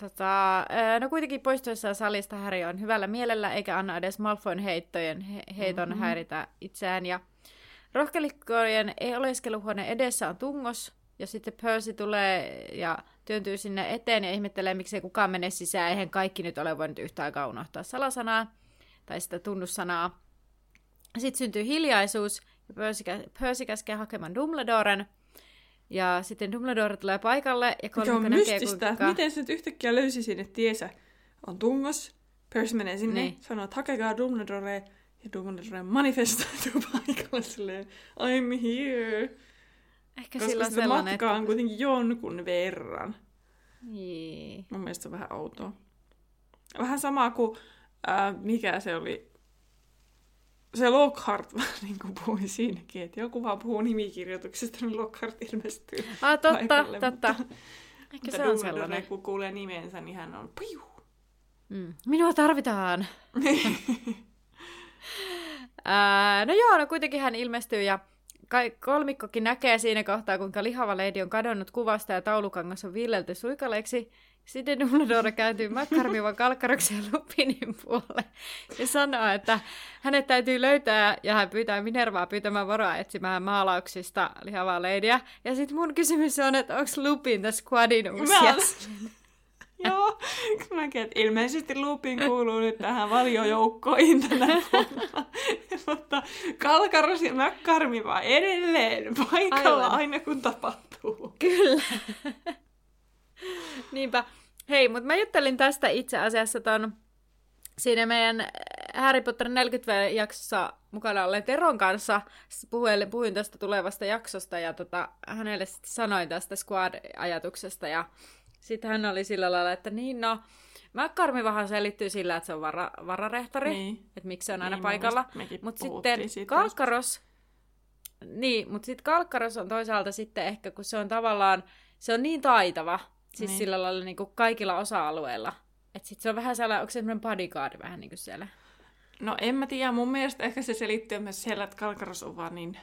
tota, ää, no kuitenkin poistuessa salista Harry on hyvällä mielellä, eikä anna edes Malfoyn heittojen, he, heiton mm-hmm. häiritä itseään. Ja rohkelikkojen ei-oleskeluhuone edessä on tungos, ja sitten Percy tulee ja työntyy sinne eteen ja ihmettelee, miksei kukaan mene sisään. Eihän kaikki nyt ole voinut yhtä aikaa unohtaa salasanaa tai sitä tunnussanaa. Sitten syntyy hiljaisuus ja Percy, käskee hakemaan Dumbledoren. Ja sitten Dumbledore tulee paikalle ja kolmikko näkee, mystistä. kuinka... Miten se nyt yhtäkkiä löysi sinne tiesä? On tungos, Percy menee sinne, niin. sanoo, että hakekaa Dumbledore, ja Dumbledore manifestoituu paikalle silleen, I'm here. Ehkä Koska sillä on sellainen, matka on kuitenkin jonkun verran. Niin. Mun mielestä se on vähän outoa. Vähän sama kuin, äh, mikä se oli, se Lockhart vähän niin kuin puhui siinäkin, että joku vaan puhuu nimikirjoituksesta, niin Lockhart ilmestyy Ah, totta, paikalle, totta. Mutta, Ehkä se on sellainen. kun kuulee nimensä, niin hän on piu. Mm. Minua tarvitaan. äh, no joo, no kuitenkin hän ilmestyy ja kolmikkokin näkee siinä kohtaa, kuinka lihava leidi on kadonnut kuvasta ja taulukangas on villelty suikaleiksi. Sitten Dumbledore kääntyy Mäkkarmivan kalkkaroksen Lupinin puolelle ja sanoo, että hänet täytyy löytää ja hän pyytää Minervaa pyytämään varoa etsimään maalauksista lihavaa leidiä. Ja sitten mun kysymys on, että onko Lupin tässä squadin uusi Joo, mäkin, että ilmeisesti Lupin kuuluu nyt tähän valiojoukkoihin tänä. Mutta Kalkaros ja Mäkkarmi vaan edelleen paikalla Aivan. aina kun tapahtuu. Kyllä. Niinpä. Hei, mutta mä juttelin tästä itse asiassa ton siinä meidän Harry Potter 40-jaksossa mukana olleen Teron kanssa. Puhuin, puhuin tästä tulevasta jaksosta ja tota, hänelle sitten sanoin tästä Squad-ajatuksesta ja sitten hän oli sillä lailla, että niin no, McCarmi vähän selittyy sillä, että se on vara, vararehtori, niin. että miksi se on aina niin, paikalla. Mutta sitten Kalkkaros, niin, mutta sitten Kalkkaros on toisaalta sitten ehkä, kun se on tavallaan, se on niin taitava, siis niin. sillä lailla niin kuin kaikilla osa-alueilla. Että sitten se on vähän sellainen, onko se semmoinen bodyguard vähän niin kuin siellä? No en mä tiedä, mun mielestä ehkä se selittyy myös siellä, että Kalkaros on vaan niin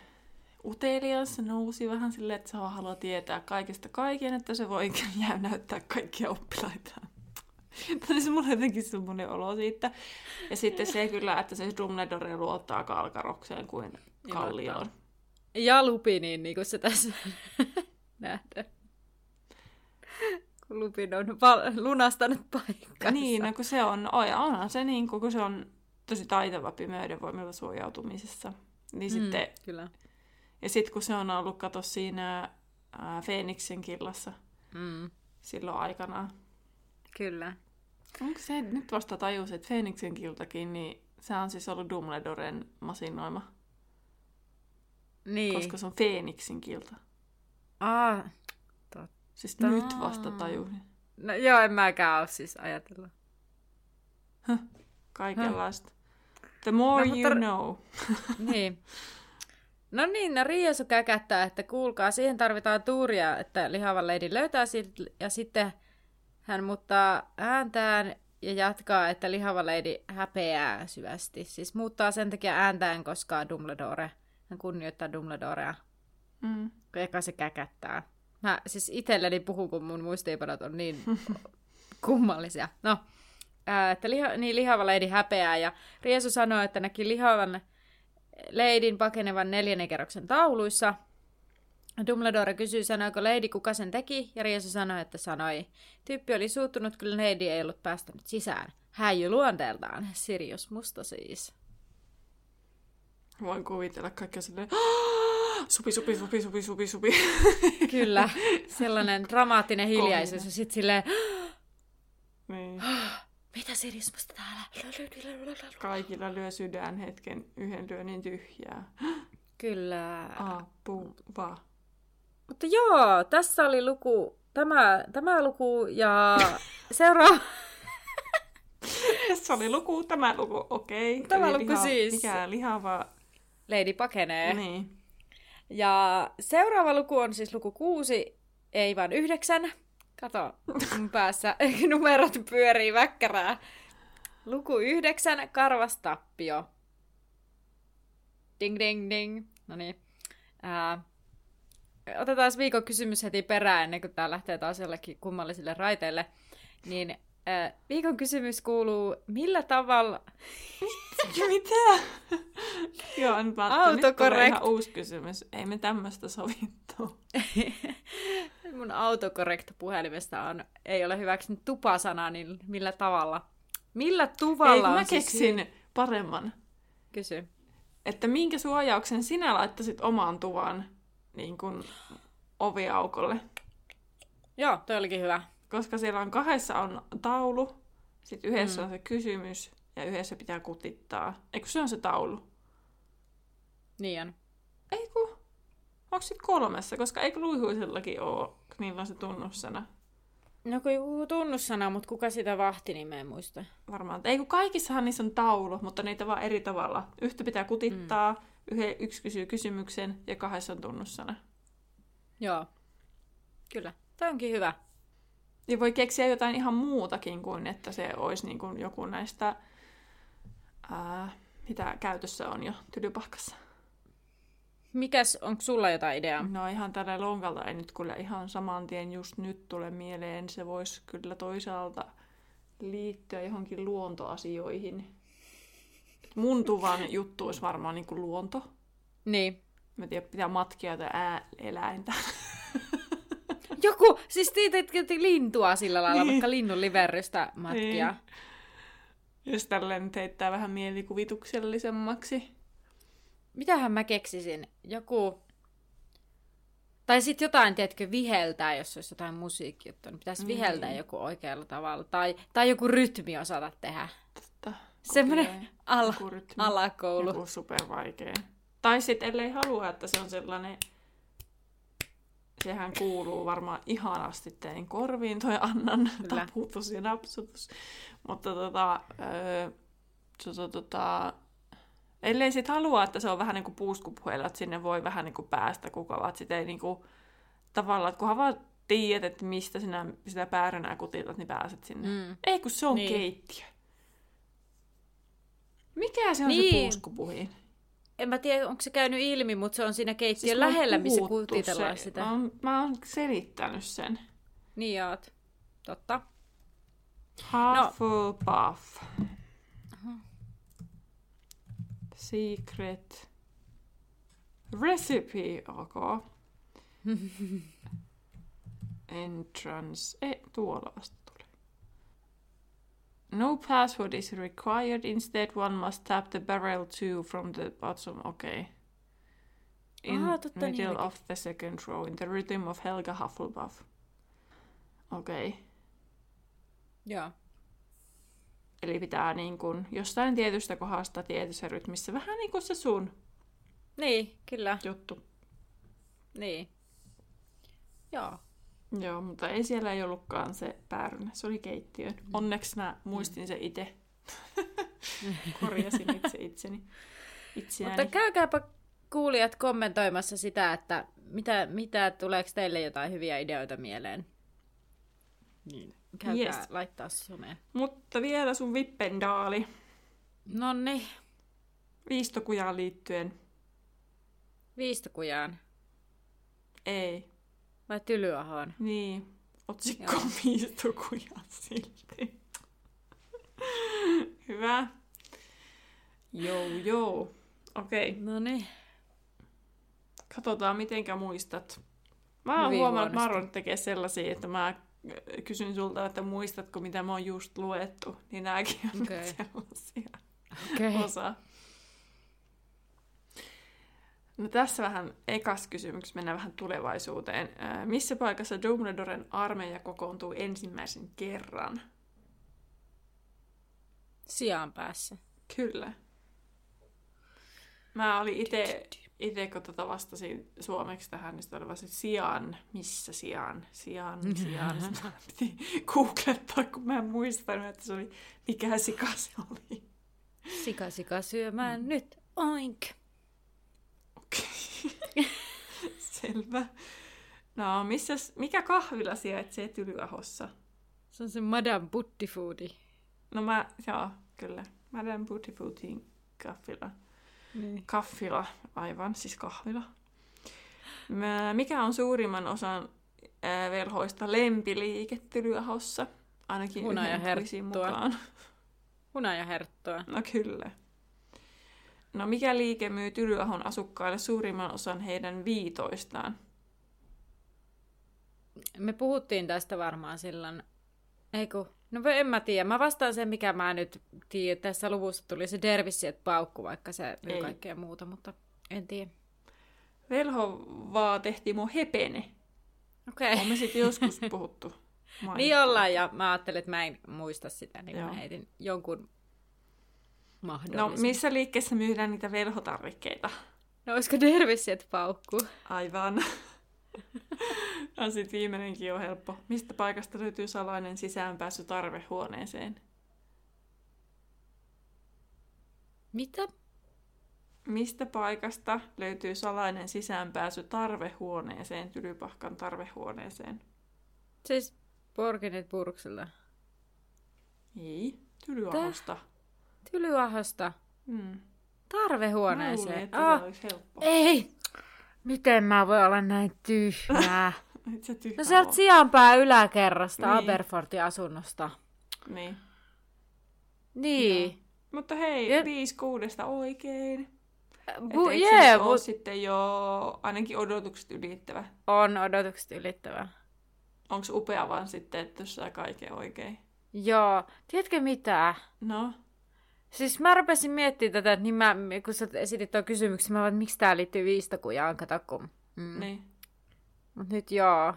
utelias, nousi vähän silleen, että se haluaa tietää kaikesta kaiken, että se voi jää näyttää kaikkia oppilaitaan. Tämä oli mulle jotenkin semmoinen olo siitä. Ja sitten se kyllä, että se Dumbledore luottaa Kalkarokseen kuin Kallioon. Ja Lupiniin, niin kuin se tässä nähdään. Kun Lupin on val- lunastanut paikkansa. Niin, no kun se on, onhan se niin, kun se on tosi taitava pimeyden voimilla suojautumisessa. Niin mm, sitten, kyllä. Ja sitten kun se on ollut, kato siinä ää, Feeniksen killassa Mm, silloin aikanaan. kyllä. Onko se nyt vasta tajus, että Feeniksen kiltakin, niin se on siis ollut Dumbledoren masinoima, Niin. koska se on Feeniksen kilta. Ah, Siis Totta. nyt vasta tajusin. no joo, en mäkään ole siis ajatellut. Kaikenlaista. The more No, you mutta- know. niin. No niin, no Riesu käkättää, että kuulkaa, siihen tarvitaan tuuria, että lihava lady löytää sit, ja sitten hän muuttaa ääntään ja jatkaa, että lihava lady häpeää syvästi. Siis muuttaa sen takia ääntään, koska Dumbledore, hän kunnioittaa Dumbledorea, Mm. eka se käkättää. Mä siis itselleni puhun, kun mun muistiinpanot on niin kummallisia. No, ää, että liha, niin lihava lady häpeää ja Riesu sanoo, että näki lihavan leidin pakenevan neljännen kerroksen tauluissa. Dumbledore kysyy, sanoiko Lady, kuka sen teki, ja Riesu sanoi, että sanoi. Tyyppi oli suuttunut, kyllä Lady ei ollut päästänyt sisään. Häijy luonteeltaan. Sirius Musta siis. Voin kuvitella kaikkea silleen, supi, supi, supi, supi, supi, supi. Kyllä, sellainen dramaattinen hiljaisuus, ja sitten silleen, niin. Mitä Sirius Musta täällä? Kaikilla lyö sydän hetken yhden lyönnin tyhjää. Kyllä. Apua. Mutta joo, tässä oli luku, tämä, tämä luku ja seuraava. Tässä oli luku, tämä luku, okei. Tämä Eli luku siis. Mikä lihava. Lady pakenee. Niin. Ja seuraava luku on siis luku kuusi, ei vaan yhdeksän. Kato, mun päässä numerot pyörii väkkärää. Luku yhdeksän, karvas tappio. Ding ding ding. No niin. Ää, otetaan viikon kysymys heti perään, ennen kuin tää lähtee taas jollekin kummallisille raiteille. Niin viikon kysymys kuuluu, millä tavalla... Mitä? Joo, nyt mä Autocorrect. ihan uusi kysymys. Ei me tämmöistä sovittu. Mun autocorrect puhelimesta on, ei ole hyväksynyt tupasanaa, niin millä tavalla? Millä tuvalla Ei, mä siis- keksin paremman. Kysy. Että minkä suojauksen sinä laittaisit omaan tuvan niin kuin oviaukolle? Joo, toi olikin hyvä. Koska siellä on kahdessa on taulu, sitten yhdessä mm. on se kysymys ja yhdessä pitää kutittaa. Eikö se on se taulu? Niin on. Ei ku. Onko sitten kolmessa? Koska eikö luihuisellakin ole, niillä on se tunnussana? No kun joku tunnussana, mutta kuka sitä vahti, niin mä en muista. Varmaan. Ei kun kaikissahan niissä on taulu, mutta niitä vaan eri tavalla. Yhtä pitää kutittaa, mm. yhden, yksi kysyy kysymyksen ja kahdessa on tunnussana. Joo. Kyllä. Toi onkin hyvä. Ja voi keksiä jotain ihan muutakin kuin, että se olisi niin kuin joku näistä, ää, mitä käytössä on jo tylypahkassa. Mikäs, onko sulla jotain ideaa? No ihan tällä lonkalta ei nyt kyllä ihan saman tien just nyt tule mieleen. Se voisi kyllä toisaalta liittyä johonkin luontoasioihin. Mun tuvan juttu olisi varmaan niin kuin luonto. Niin. Mä tiedän, pitää matkia tai ää, eläintä. Joku, siis teet lintua sillä lailla, Niin. vaikka linnun liverrystä matkia. Niin. Jos tälleen nyt heittää vähän mielikuvituksellisemmaksi. Mitähän mä keksisin? Joku... Tai sitten jotain, tiedätkö, viheltää, jos olisi jotain musiikkijuttua, niin pitäisi Niin. viheltää joku oikealla tavalla. Tai, tai joku rytmi osata tehdä. Totta. Semmoinen ala, alakoulu. Joku supervaikea. Tai sitten ellei halua, että se on sellainen... Sehän kuuluu varmaan ihanasti teidän korviin, toi Annan Kyllä. taputus ja napsutus. Mutta tota, öö, tota, tota, ellei sit halua, että se on vähän niin kuin puuskupuheilla, että sinne voi vähän niin kuin päästä kuka vaan, sit ei niin kuin, tavallaan, että kunhan vaan tiedät, että mistä sinä sitä päärynää kutitat, niin pääset sinne. Mm. Ei kun se on Niin. keittiö. Mikä se on se Niin. puuskupuhin? En mä tiedä, onko se käynyt ilmi, mutta se on siinä keittiön Siis lähellä, missä kutitellaan se. sitä. Mä oon, mä oon selittänyt sen. Niin oot. Totta. Half full puff. Secret recipe, ok. Entrance. Ei, tuolla vasta. No password is required. Instead one must tap the barrel two from the bottom. Okay. In Aha, totta middle niin of the second row in the rhythm of Helga Hufflepuff. Okei. Okay. Joo. Eli pitää niin kun jostain tietystä kohdasta tietyssä rytmissä. Vähän niin kuin se sun Niin, kyllä. juttu. Niin. Joo. Joo, mutta ei siellä ei ollutkaan se päärynä. Se oli keittiön. Onneksi mä muistin se itse. Korjasin itse itseni. Itseäni. Mutta käykääpä kuulijat kommentoimassa sitä, että mitä, mitä tuleeko teille jotain hyviä ideoita mieleen. Niin. Käykää Yes. laittaa someen. Mutta vielä sun vippendaali. Nonni, Viistokujaan liittyen. viistokujaan Ei. Vai tylyahoon? Niin. Otsikko Joo. on viistokujaan silti. Hyvä. Joo, joo. Okei. Okay. No niin. Katsotaan, mitenkä muistat. Mä oon huomannut, että. Maron tekee sellaisia, että mä kysyn sulta, että muistatko, mitä mä oon just luettu. Niin nääkin on okay. sellaisia Okei. osa. No tässä vähän ekas kysymys, mennään vähän tulevaisuuteen. Ää, Missä paikassa Dumbledoren armeija kokoontuu ensimmäisen kerran? Sijaan päässä. Kyllä. Mä olin itse, ite kun tota vastasin suomeksi tähän, niin oli se sijaan, missä sijaan, sijaan, sijaan. Sitten mä piti googlettaa, kun mä en muistanut, että se oli, mikä sika se oli. Sika, sika syömään mm. nyt. Oink. Okei. Selvä. No, missäs, mikä kahvila sijaitsee Tylyahossa? Se on se Madame Buttifoodi. No mä, joo, kyllä. Madame Buttifutin kahvila. Niin. Kaffila, aivan, siis kahvila. Mä- Mikä on suurimman osan ää, velhoista lempiliike Tylyahossa? Ainakin Hunaja yhden quizin herttua. mukaan. Hunajaherttoa. No kyllä. No mikä liike myy Tylyahon asukkaille suurimman osan heidän viitoistaan? Me puhuttiin tästä varmaan silloin. Eiku. No en mä tiedä. Mä vastaan sen, mikä mä nyt tiedän. Tässä luvussa tuli se dervissi, että paukku, vaikka se myy Ei. kaikkea muuta, mutta en tiedä. Velho vaan tehtiin mun hepene. Okei. On me sitten joskus puhuttu. Niin ollaan, ja mä ajattelin, että mä en muista sitä, niin Joo. mä heitin jonkun No, missä liikkeessä myydään niitä velhotarvikkeita? no olisiko dervissi, että paukku? Aivan. ja sitten viimeinenkin on helppo. Mistä paikasta löytyy salainen sisäänpääsy tarvehuoneeseen? Mitä? Mistä paikasta löytyy salainen sisäänpääsy tarvehuoneeseen, Tylypahkan tarvehuoneeseen? Siis Porkinit Purkselta. Ei, Tylyahosta. Tylyahosta. Hmm. Mä luulin, Tarvehuoneeseen. että helppo. ei! Miten mä voin olla näin tyhmää? Et sä tyhmä No sieltä oo. sijaanpää yläkerrasta, Niin. Aberfortin asunnosta. Niin. Niin. Mutta hei, Ja- viisi kuudesta oikein. Bu- Et eikö jee, se mut sitten jo ainakin odotukset ylittävä? on odotukset ylittävä. Onko upea vaan sitten, että jos saa kaiken oikein? Joo. Tiedätkö mitä? No, Siis mä rupesin miettimään tätä, että niin mä, kun sä esitit tuon kysymyksen, mä vaan, että miksi tää liittyy viistokujaan, kato kun. Mm. niin. Mut nyt joo.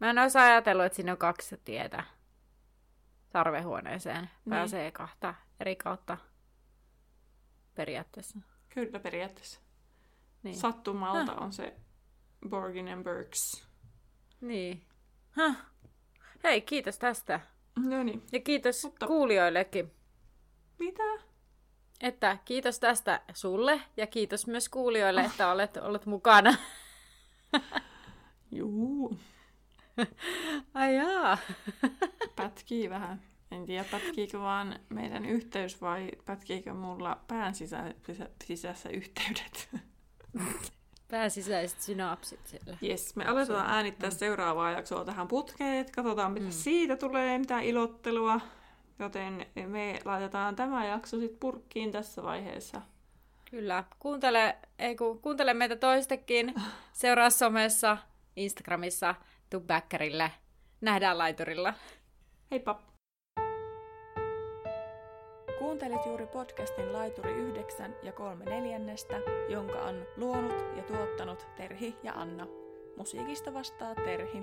Mä en olisi ajatellut, että siinä on kaksi tietä tarvehuoneeseen. Pääsee kahta eri kautta periaatteessa. Kyllä periaatteessa. Niin. Sattumalta on se Borgin and Burks. Niin. Häh. Hei, kiitos tästä. No niin. Ja kiitos Mutta- kuulijoillekin. Mitä? Että kiitos tästä sulle ja kiitos myös kuulijoille, että olet ollut mukana. Juu. Ai jaa. Pätkii vähän. En tiedä, pätkiikö vaan meidän yhteys vai pätkiikö mulla pään sisä, sisä, sisässä yhteydet. Pääsisäiset synapsit siellä. Yes, me aletaan äänittää mm. seuraavaa jaksoa tähän putkeen. Katsotaan, mitä mm. siitä tulee, mitä ilottelua. Joten me laitetaan tämä jakso sitten purkkiin tässä vaiheessa. Kyllä. Kuuntele, ei kun, kuuntele meitä toistekin. Seuraa somessa, Instagramissa, tuu backerille. Nähdään laiturilla. Heippa! Kuuntelet juuri podcastin Laituri 9 ja 3 neljännestä, jonka on luonut ja tuottanut Terhi ja Anna. Musiikista vastaa Terhi.